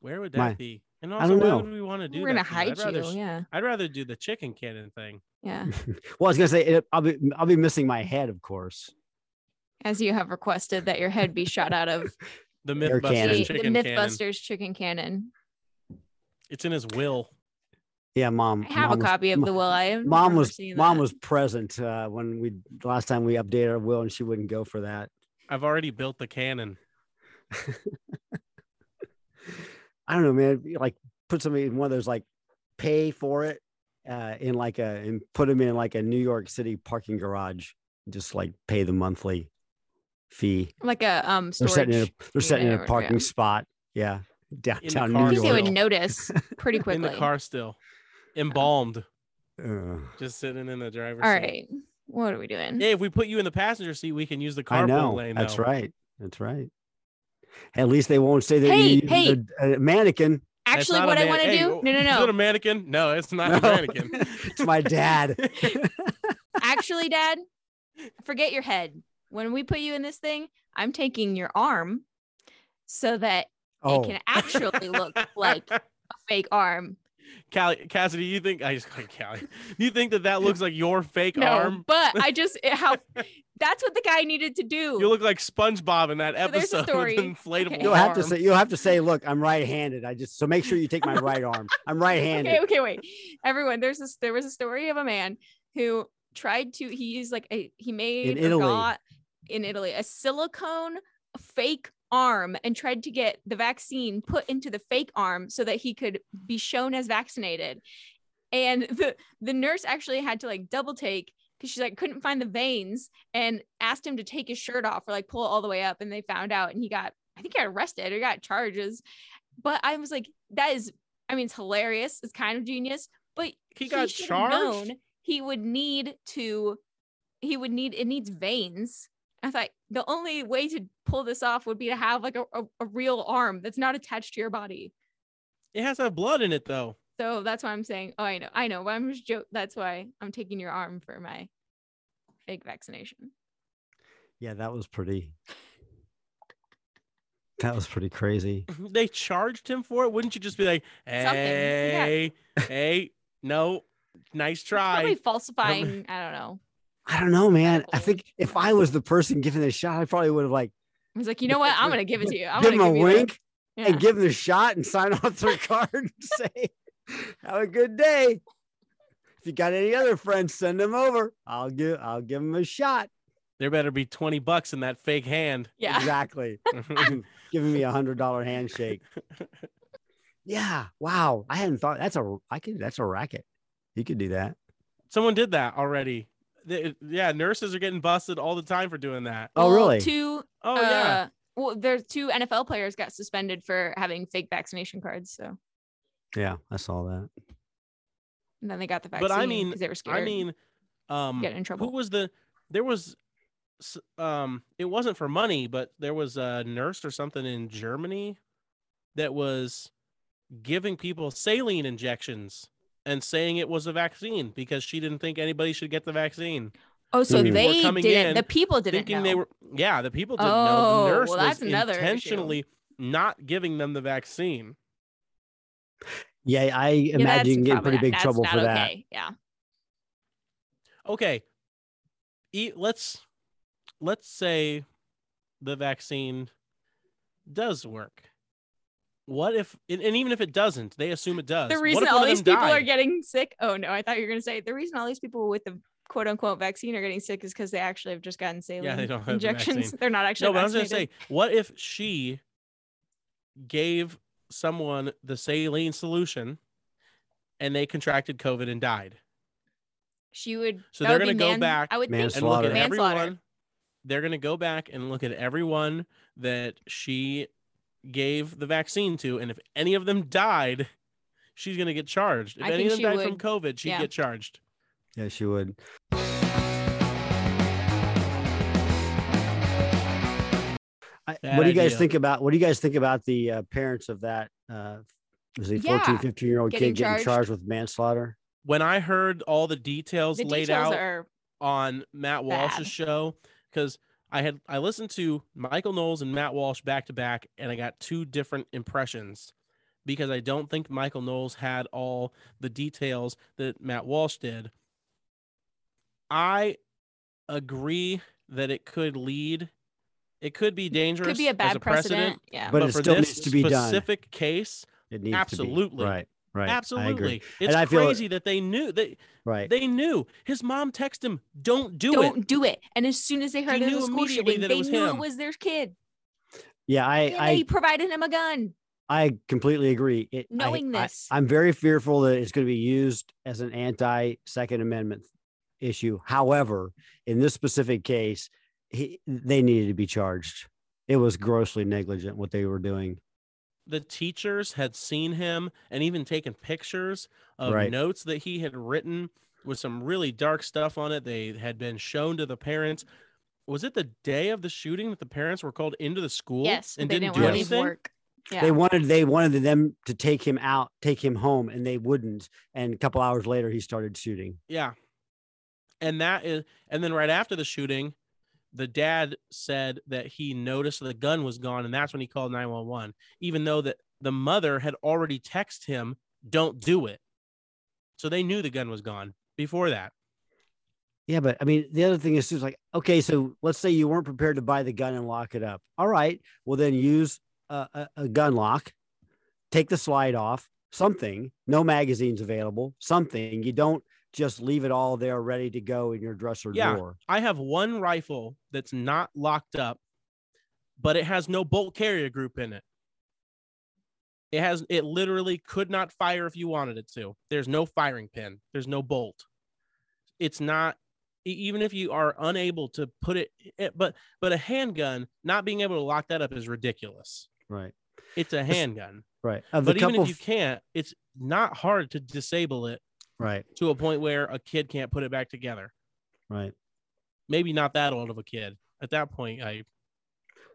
Where would that My- be? And I also, don't why know. would we want to do We're gonna that? you? hide I'd rather, you. Yeah. I'd rather do the chicken cannon thing. Yeah. well, I was gonna say it, I'll be I'll be missing my head, of course. As you have requested that your head be shot out of The MythBusters cannon. the, the chicken cannon. Mythbusters chicken cannon. It's in his will. Yeah, mom. I have mom a was- copy of the will. I have Mom was mom was present uh, when we last time we updated our will, and she wouldn't go for that. I've already built the cannon. I don't know, man. Like put somebody in one of those like pay for it uh, in like a and put them in like a New York City parking garage. Just like pay the monthly fee. like a um They're storage. setting in a they're setting in a parking yeah. spot. Yeah, downtown car I New think they would notice pretty quickly. In the car still. Embalmed. Ugh. Just sitting in the driver's All seat. right. What are we doing? Hey, if we put you in the passenger seat, we can use the I know. lane. That's though. right. That's right. At least they won't say that Hey, you hey. used a, a mannequin. Actually, not a what I man- want to hey, do? oh, No, no, Is no. it a mannequin? No, it's not a mannequin. it's my dad. Actually, Dad, forget your head. When we put you in this thing, I'm taking your arm so that oh, it can actually look like a fake arm. Callie, Cassidy, you think I just Callie? You think that that looks like your fake No, arm? but I just how that's what the guy needed to do. You look like SpongeBob in that So there's a episode story. with inflatable Okay. you'll have to say you'll have to say, look, I'm right-handed. I just so make sure you take my right arm. I'm right-handed. okay, okay, wait. Everyone, there's this there was a story of a man who tried to he used like a he made or Italy. got in Italy a silicone fake arm and tried to get the vaccine put into the fake arm so that he could be shown as vaccinated. And the the nurse actually had to like double take because she's like couldn't find the veins and asked him to take his shirt off or like pull it all the way up and they found out and he got I think he got arrested or got charges. But I was like, that is I mean it's hilarious, it's kind of genius, but He got have charged? known he would need to he would need it needs veins. I thought the only way to pull this off would be to have like a, a, a real arm that's not attached to your body. It has to have blood in it, though. So that's why I'm saying, oh, I know, I know, but I'm just joke. That's why I'm taking your arm for my fake vaccination. Yeah, that was pretty. That was pretty crazy. They charged him for it. Wouldn't you just be like, Something. Yeah. hey, hey, no, nice try. Probably try. falsifying. I don't know. I don't know, man. I think if I was the person giving the shot, I probably would have like I was like, you know what? I'm gonna give it to you. I'm give him gonna a give you the- wink yeah. and give him the shot and sign off their card and say, "Have a good day." If you got any other friends, send them over. I'll give I'll give them a shot. There better be 20 bucks in that fake hand. yeah. Exactly. Giving me a hundred dollar handshake. Yeah. Wow. I hadn't thought that's a I could that's a racket. You could do that. Someone did that already. They- yeah, nurses are getting busted all the time for doing that. Oh, Well, really? Two. Oh, yeah. uh, Well, there's two NFL players got suspended for having fake vaccination cards. So Yeah, I saw that. and then they got the vaccine. But I mean, they were scared. I mean, um, getting in trouble. who was the? There was, s- um, it wasn't for money, but there was a nurse or something in Germany that was giving people saline injections and saying it was a vaccine because she didn't think anybody should get the vaccine, oh, so Mm. Were they coming didn't. in the people didn't thinking know. they were. Yeah, the people didn't Oh, know. The nurse well, was that's another issue. intentionally not giving them the vaccine. Yeah, I imagine that's you can get in pretty big that's trouble not for that. okay. Yeah. okay e- let's let's say the vaccine does work what if and, and even if it doesn't they assume it does The What reason if all these them people are getting sick. Oh no, I thought you were gonna say the reason all these people with the quote unquote vaccine are getting sick is because they actually have just gotten saline they don't have the injections. vaccine. They're not actually. no but i was gonna say what if she gave someone the saline solution and they contracted covid and died she would. So that they're would be gonna go man- back I would think and look at Manslaughter. manslaughter. everyone they're going to go back and look at everyone that she gave the vaccine to and if any of them died she's going to get charged if I any of them she died from covid she'd Yeah. get charged Yeah, she would. I, Bad what do you guys idea. think about what do you guys think about the uh, parents of that uh was a 14 Yeah, 15 year old getting kid getting charged. charged with manslaughter When I heard all the details The laid details out on Matt Walsh's bad. show, because I had I listened to Michael Knowles and Matt Walsh back to back, and I got two different impressions because I don't think Michael Knowles had all the details that Matt Walsh did. I agree that it could lead, it could be dangerous. It could be a bad a precedent. precedent. Yeah. But it for still this needs to be done. specific case, it needs Absolutely. to be right right I agree. absolutely, it's I feel it- crazy that they knew they right they knew his mom texted him, "Don't do it. Don't it." do it. And as soon as they heard He there knew was school immediately shooting, that it they was knew him. it was their kid. yeah i And i they provided him a gun. I completely agree. It, Knowing I, this. I'm very fearful that it's going to be used as an anti Second Amendment issue. However, in this specific case, he, they needed to be charged. It was grossly negligent what they were doing. The teachers had seen him and even taken pictures of Right. notes that he had written with some really dark stuff on it. They had been shown to the parents. Was it the day of the shooting that the parents were called into the school Yes. and didn't, didn't, do want anything? work. Yeah. They wanted they wanted them to take him out, take him home, and they wouldn't. And a couple hours later, he started shooting. Yeah. And that is and then right after the shooting, the dad said that he noticed the gun was gone and that's when he called 911 even though that the mother had already texted him don't do it. So they knew the gun was gone before that. Yeah, but I mean, the other thing is, is like, okay, so let's say you weren't prepared to buy the gun and lock it up. All right, well then use a, a, a gun lock, take the slide off, something. No magazines available, something. You don't just leave it all there ready to go in your dresser Yeah. drawer. I have one rifle that's not locked up, but it has no bolt carrier group in it. It has it literally could not fire if you wanted it to. There's no firing pin. There's no bolt. It's not even if you are unable to put it, it but but a handgun not being able to lock that up is ridiculous. Right, It's a handgun. right. But even if you can't, it's not hard to disable it right, to a point where a kid can't put it back together. right. Maybe not that old of a kid. At that point, I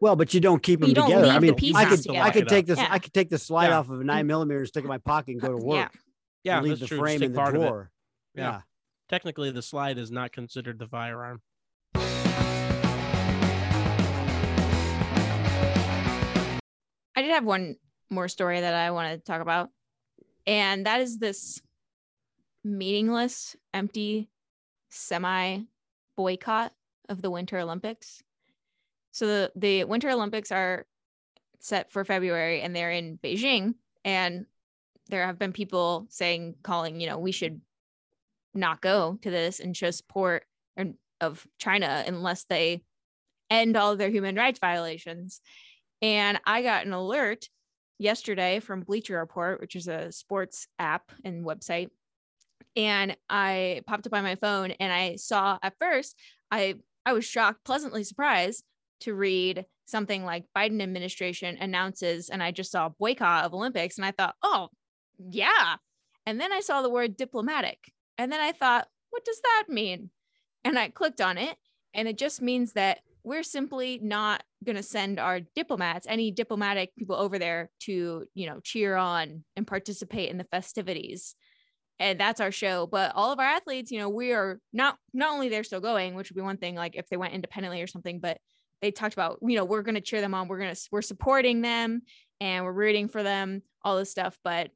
Well, but you don't keep them You don't together. leave I the mean, pieces I could. I could take this, Yeah. I could take the slide Yeah. off of a nine millimeter and stick it in my pocket and go to work. yeah, and leave that's the true. frame in the part of it. drawer. Yeah. yeah. technically the slide is not considered the firearm. I did have one more story that I wanted to talk about, and that is this meaningless, empty, semi boycott of the Winter Olympics. So the, the Winter Olympics are set for February and they're in Beijing. And there have been people saying, calling, you know, we should not go to this and show support of China unless they end all their human rights violations. And I got an alert yesterday from Bleacher Report, which is a sports app and website. And I popped up on my phone and I saw at first, I I was shocked, pleasantly surprised to read something like Biden administration announces, and I just saw boycott of Olympics, and I thought, oh yeah. And then I saw the word diplomatic, and then I thought, what does that mean? And I clicked on it, and it just means that we're simply not going to send our diplomats, any diplomatic people over there to, you know, cheer on and participate in the festivities. And that's our show. But all of our athletes, you know, we are not not only they're still going, which would be one thing, like if they went independently or something, but they talked about, you know, we're going to cheer them on, we're going to we're supporting them and we're rooting for them, all this stuff, but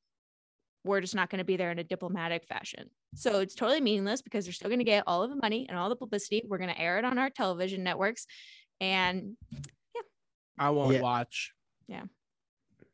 we're just not going to be there in a diplomatic fashion. So it's totally meaningless because they're still going to get all of the money and all the publicity. We're going to air it on our television networks. And yeah. I won't Yeah. watch. Yeah,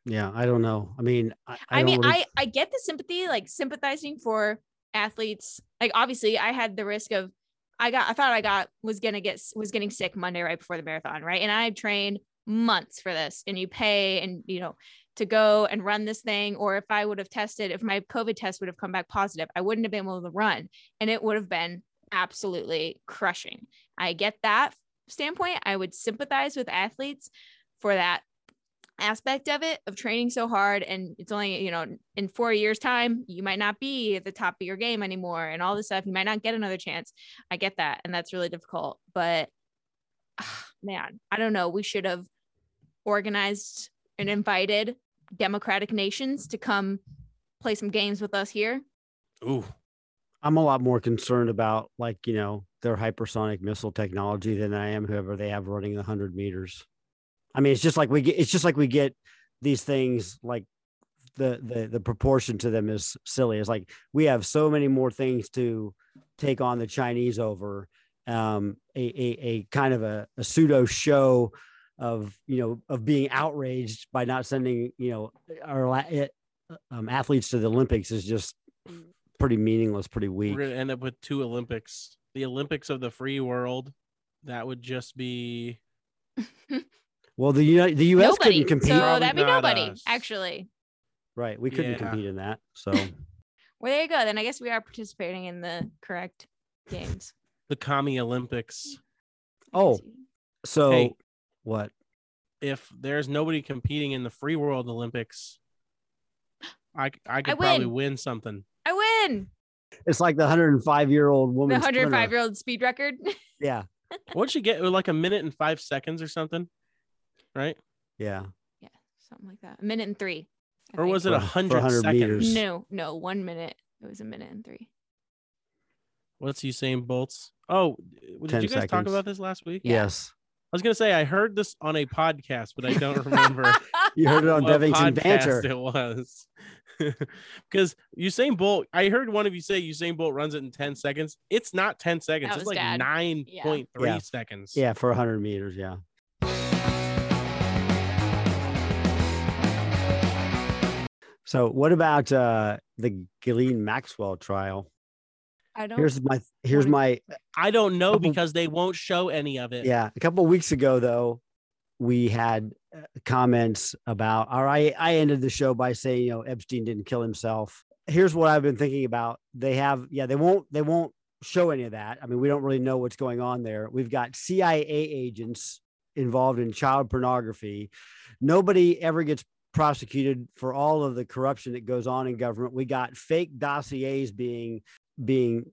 Yeah i don't know. I mean, I, I, don't mean, really- I I get the sympathy, like sympathizing for athletes. Like obviously, I had the risk of I got I thought I got was gonna get was getting sick Monday right before the marathon, right? And I trained months for this, and you pay and you know to go and run this thing. Or if I would have tested, if my COVID test would have come back positive, I wouldn't have been able to run, and it would have been absolutely crushing. I get that standpoint. I would sympathize with athletes for that aspect of it of training so hard and it's only you know in four years time you might not be at the top of your game anymore and all this stuff you might not get another chance i get that and that's really difficult but man i don't know we should have organized and invited democratic nations to come play some games with us here. Ooh, I'm a lot more concerned about like you know their hypersonic missile technology than I am whoever they have running the hundred meters. I mean, it's just like we get. It's just like we get these things like the the the proportion to them is silly. It's like we have so many more things to take on the Chinese over. Um, a a, a kind of a, a pseudo show of you know of being outraged by not sending you know our um, athletes to the Olympics is just pretty meaningless, pretty weak. we're gonna end up with two Olympics. The Olympics of the free world. That would just be Well, the Uni- the U.S. nobody. couldn't compete, So Probably that'd be not nobody, us. actually. right? We couldn't Yeah. compete in that. So Well, there you go. Then I guess we are participating in the correct games. the commie Olympics. Oh. so Hey. what? If there's nobody competing in the free world Olympics, I I could I probably win. win something. I win It's like the 105 year old woman. the woman. 105 year old speed record. Yeah, What'd you get? Like a minute and five seconds or something, right? yeah. yeah, something like that. A minute and three. I Or think. was it a for hundred seconds? meters. No, no, one minute. It was a minute and three. What's Usain Bolt's? Oh, did 10 you guys talk about this last week? Yeah. Yes, I was gonna say I heard this on a podcast, but I don't remember. you heard it on what Bevington podcast Banter. It was because Usain Bolt. I heard one of you say Usain Bolt runs it in ten seconds. It's not ten seconds. That it's was like Dad. nine point three Yeah. seconds. Yeah, for 100 meters. Yeah. So, what about uh, the Ghislaine Maxwell trial? I don't. Here's my here's my I don't know Couple- because they won't show any of it. Yeah, a couple of weeks ago, though, we had uh, comments about. Or I I ended the show by saying, you know, Epstein didn't kill himself. Here's what I've been thinking about. They have, yeah, they won't they won't show any of that. I mean, we don't really know what's going on there. We've got CIA agents involved in child pornography. Nobody ever gets prosecuted for all of the corruption that goes on in government. We got fake dossiers being being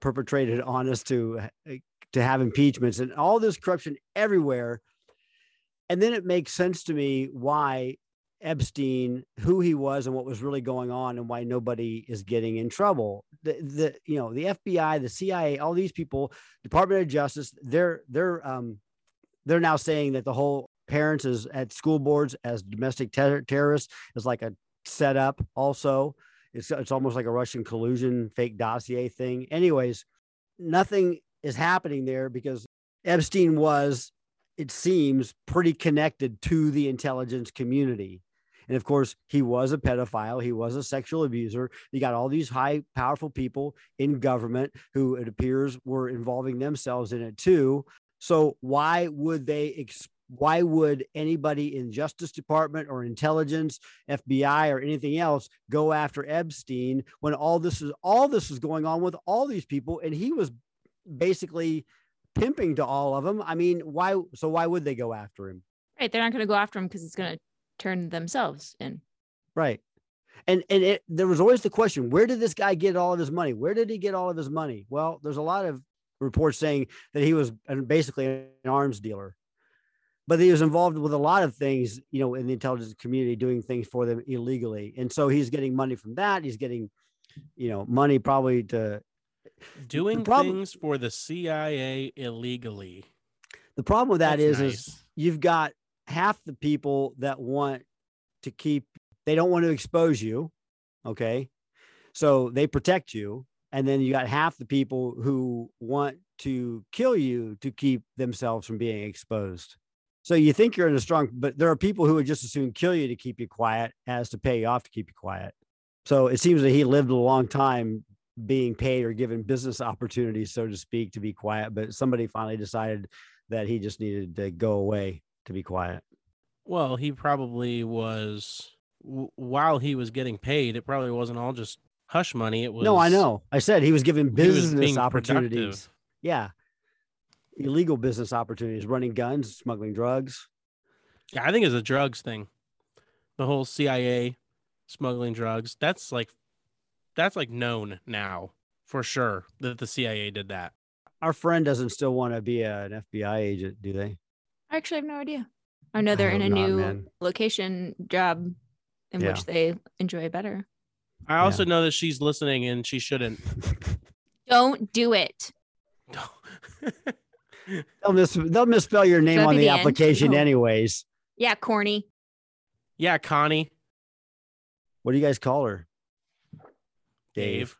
perpetrated on us to to have impeachments and all this corruption everywhere. And then it makes sense to me why Epstein, who he was and what was really going on and why nobody is getting in trouble. The, the you know, the FBI, the CIA, all these people, Department of Justice, they're they're um they're now saying that the whole parents is at school boards as domestic ter- terrorists is like a setup also. It's it's almost like a Russian collusion fake dossier thing. Anyways, nothing is happening there because Epstein was, it seems, pretty connected to the intelligence community. And of course, he was a pedophile. He was a sexual abuser. You got all these high, powerful people in government who it appears were involving themselves in it too. So why would they? Ex- why would anybody in Justice Department or intelligence, FBI, or anything else go after Epstein when all this is all this is going on with all these people, and he was basically pimping to all of them? I mean, why? So why would they go after him? Right. They're not going to go after him because it's going to turn themselves in. Right. And and it, there was always the question, where did this guy get all of his money? Where did he get all of his money? Well, there's a lot of reports saying that he was basically an arms dealer. But he was involved with a lot of things, you know, in the intelligence community, doing things for them illegally. And so he's getting money from that. He's getting, you know, money probably to Doing problem- things for the CIA illegally. the problem with that That's is, is you've got half the people that want to keep they don't want to expose you okay so they protect you and then you got half the people who want to kill you to keep themselves from being exposed so you think you're in a strong but there are people who would just as soon kill you to keep you quiet as to pay you off to keep you quiet so it seems that he lived a long time being paid or given business opportunities so to speak to be quiet but somebody finally decided that he just needed to go away to be quiet. Well, he probably was w- while he was getting paid. It probably wasn't all just hush money. It was no, I know. I said he was given was business being opportunities. productive. Yeah. Illegal business opportunities, running guns, smuggling drugs. Yeah, I think it's a drugs thing. The whole CIA smuggling drugs. That's like that's like known now for sure that the CIA did that. Our friend doesn't still want to be an FBI agent, do they? I actually have no idea. I know they're I in a not, new man. location job in Yeah. which they enjoy better. I also know that she's listening and she shouldn't. Don't do it. They'll mis- they'll misspell your name that on the, the application Oh. anyways. Yeah, corny. yeah, Connie, What do you guys call her? Dave.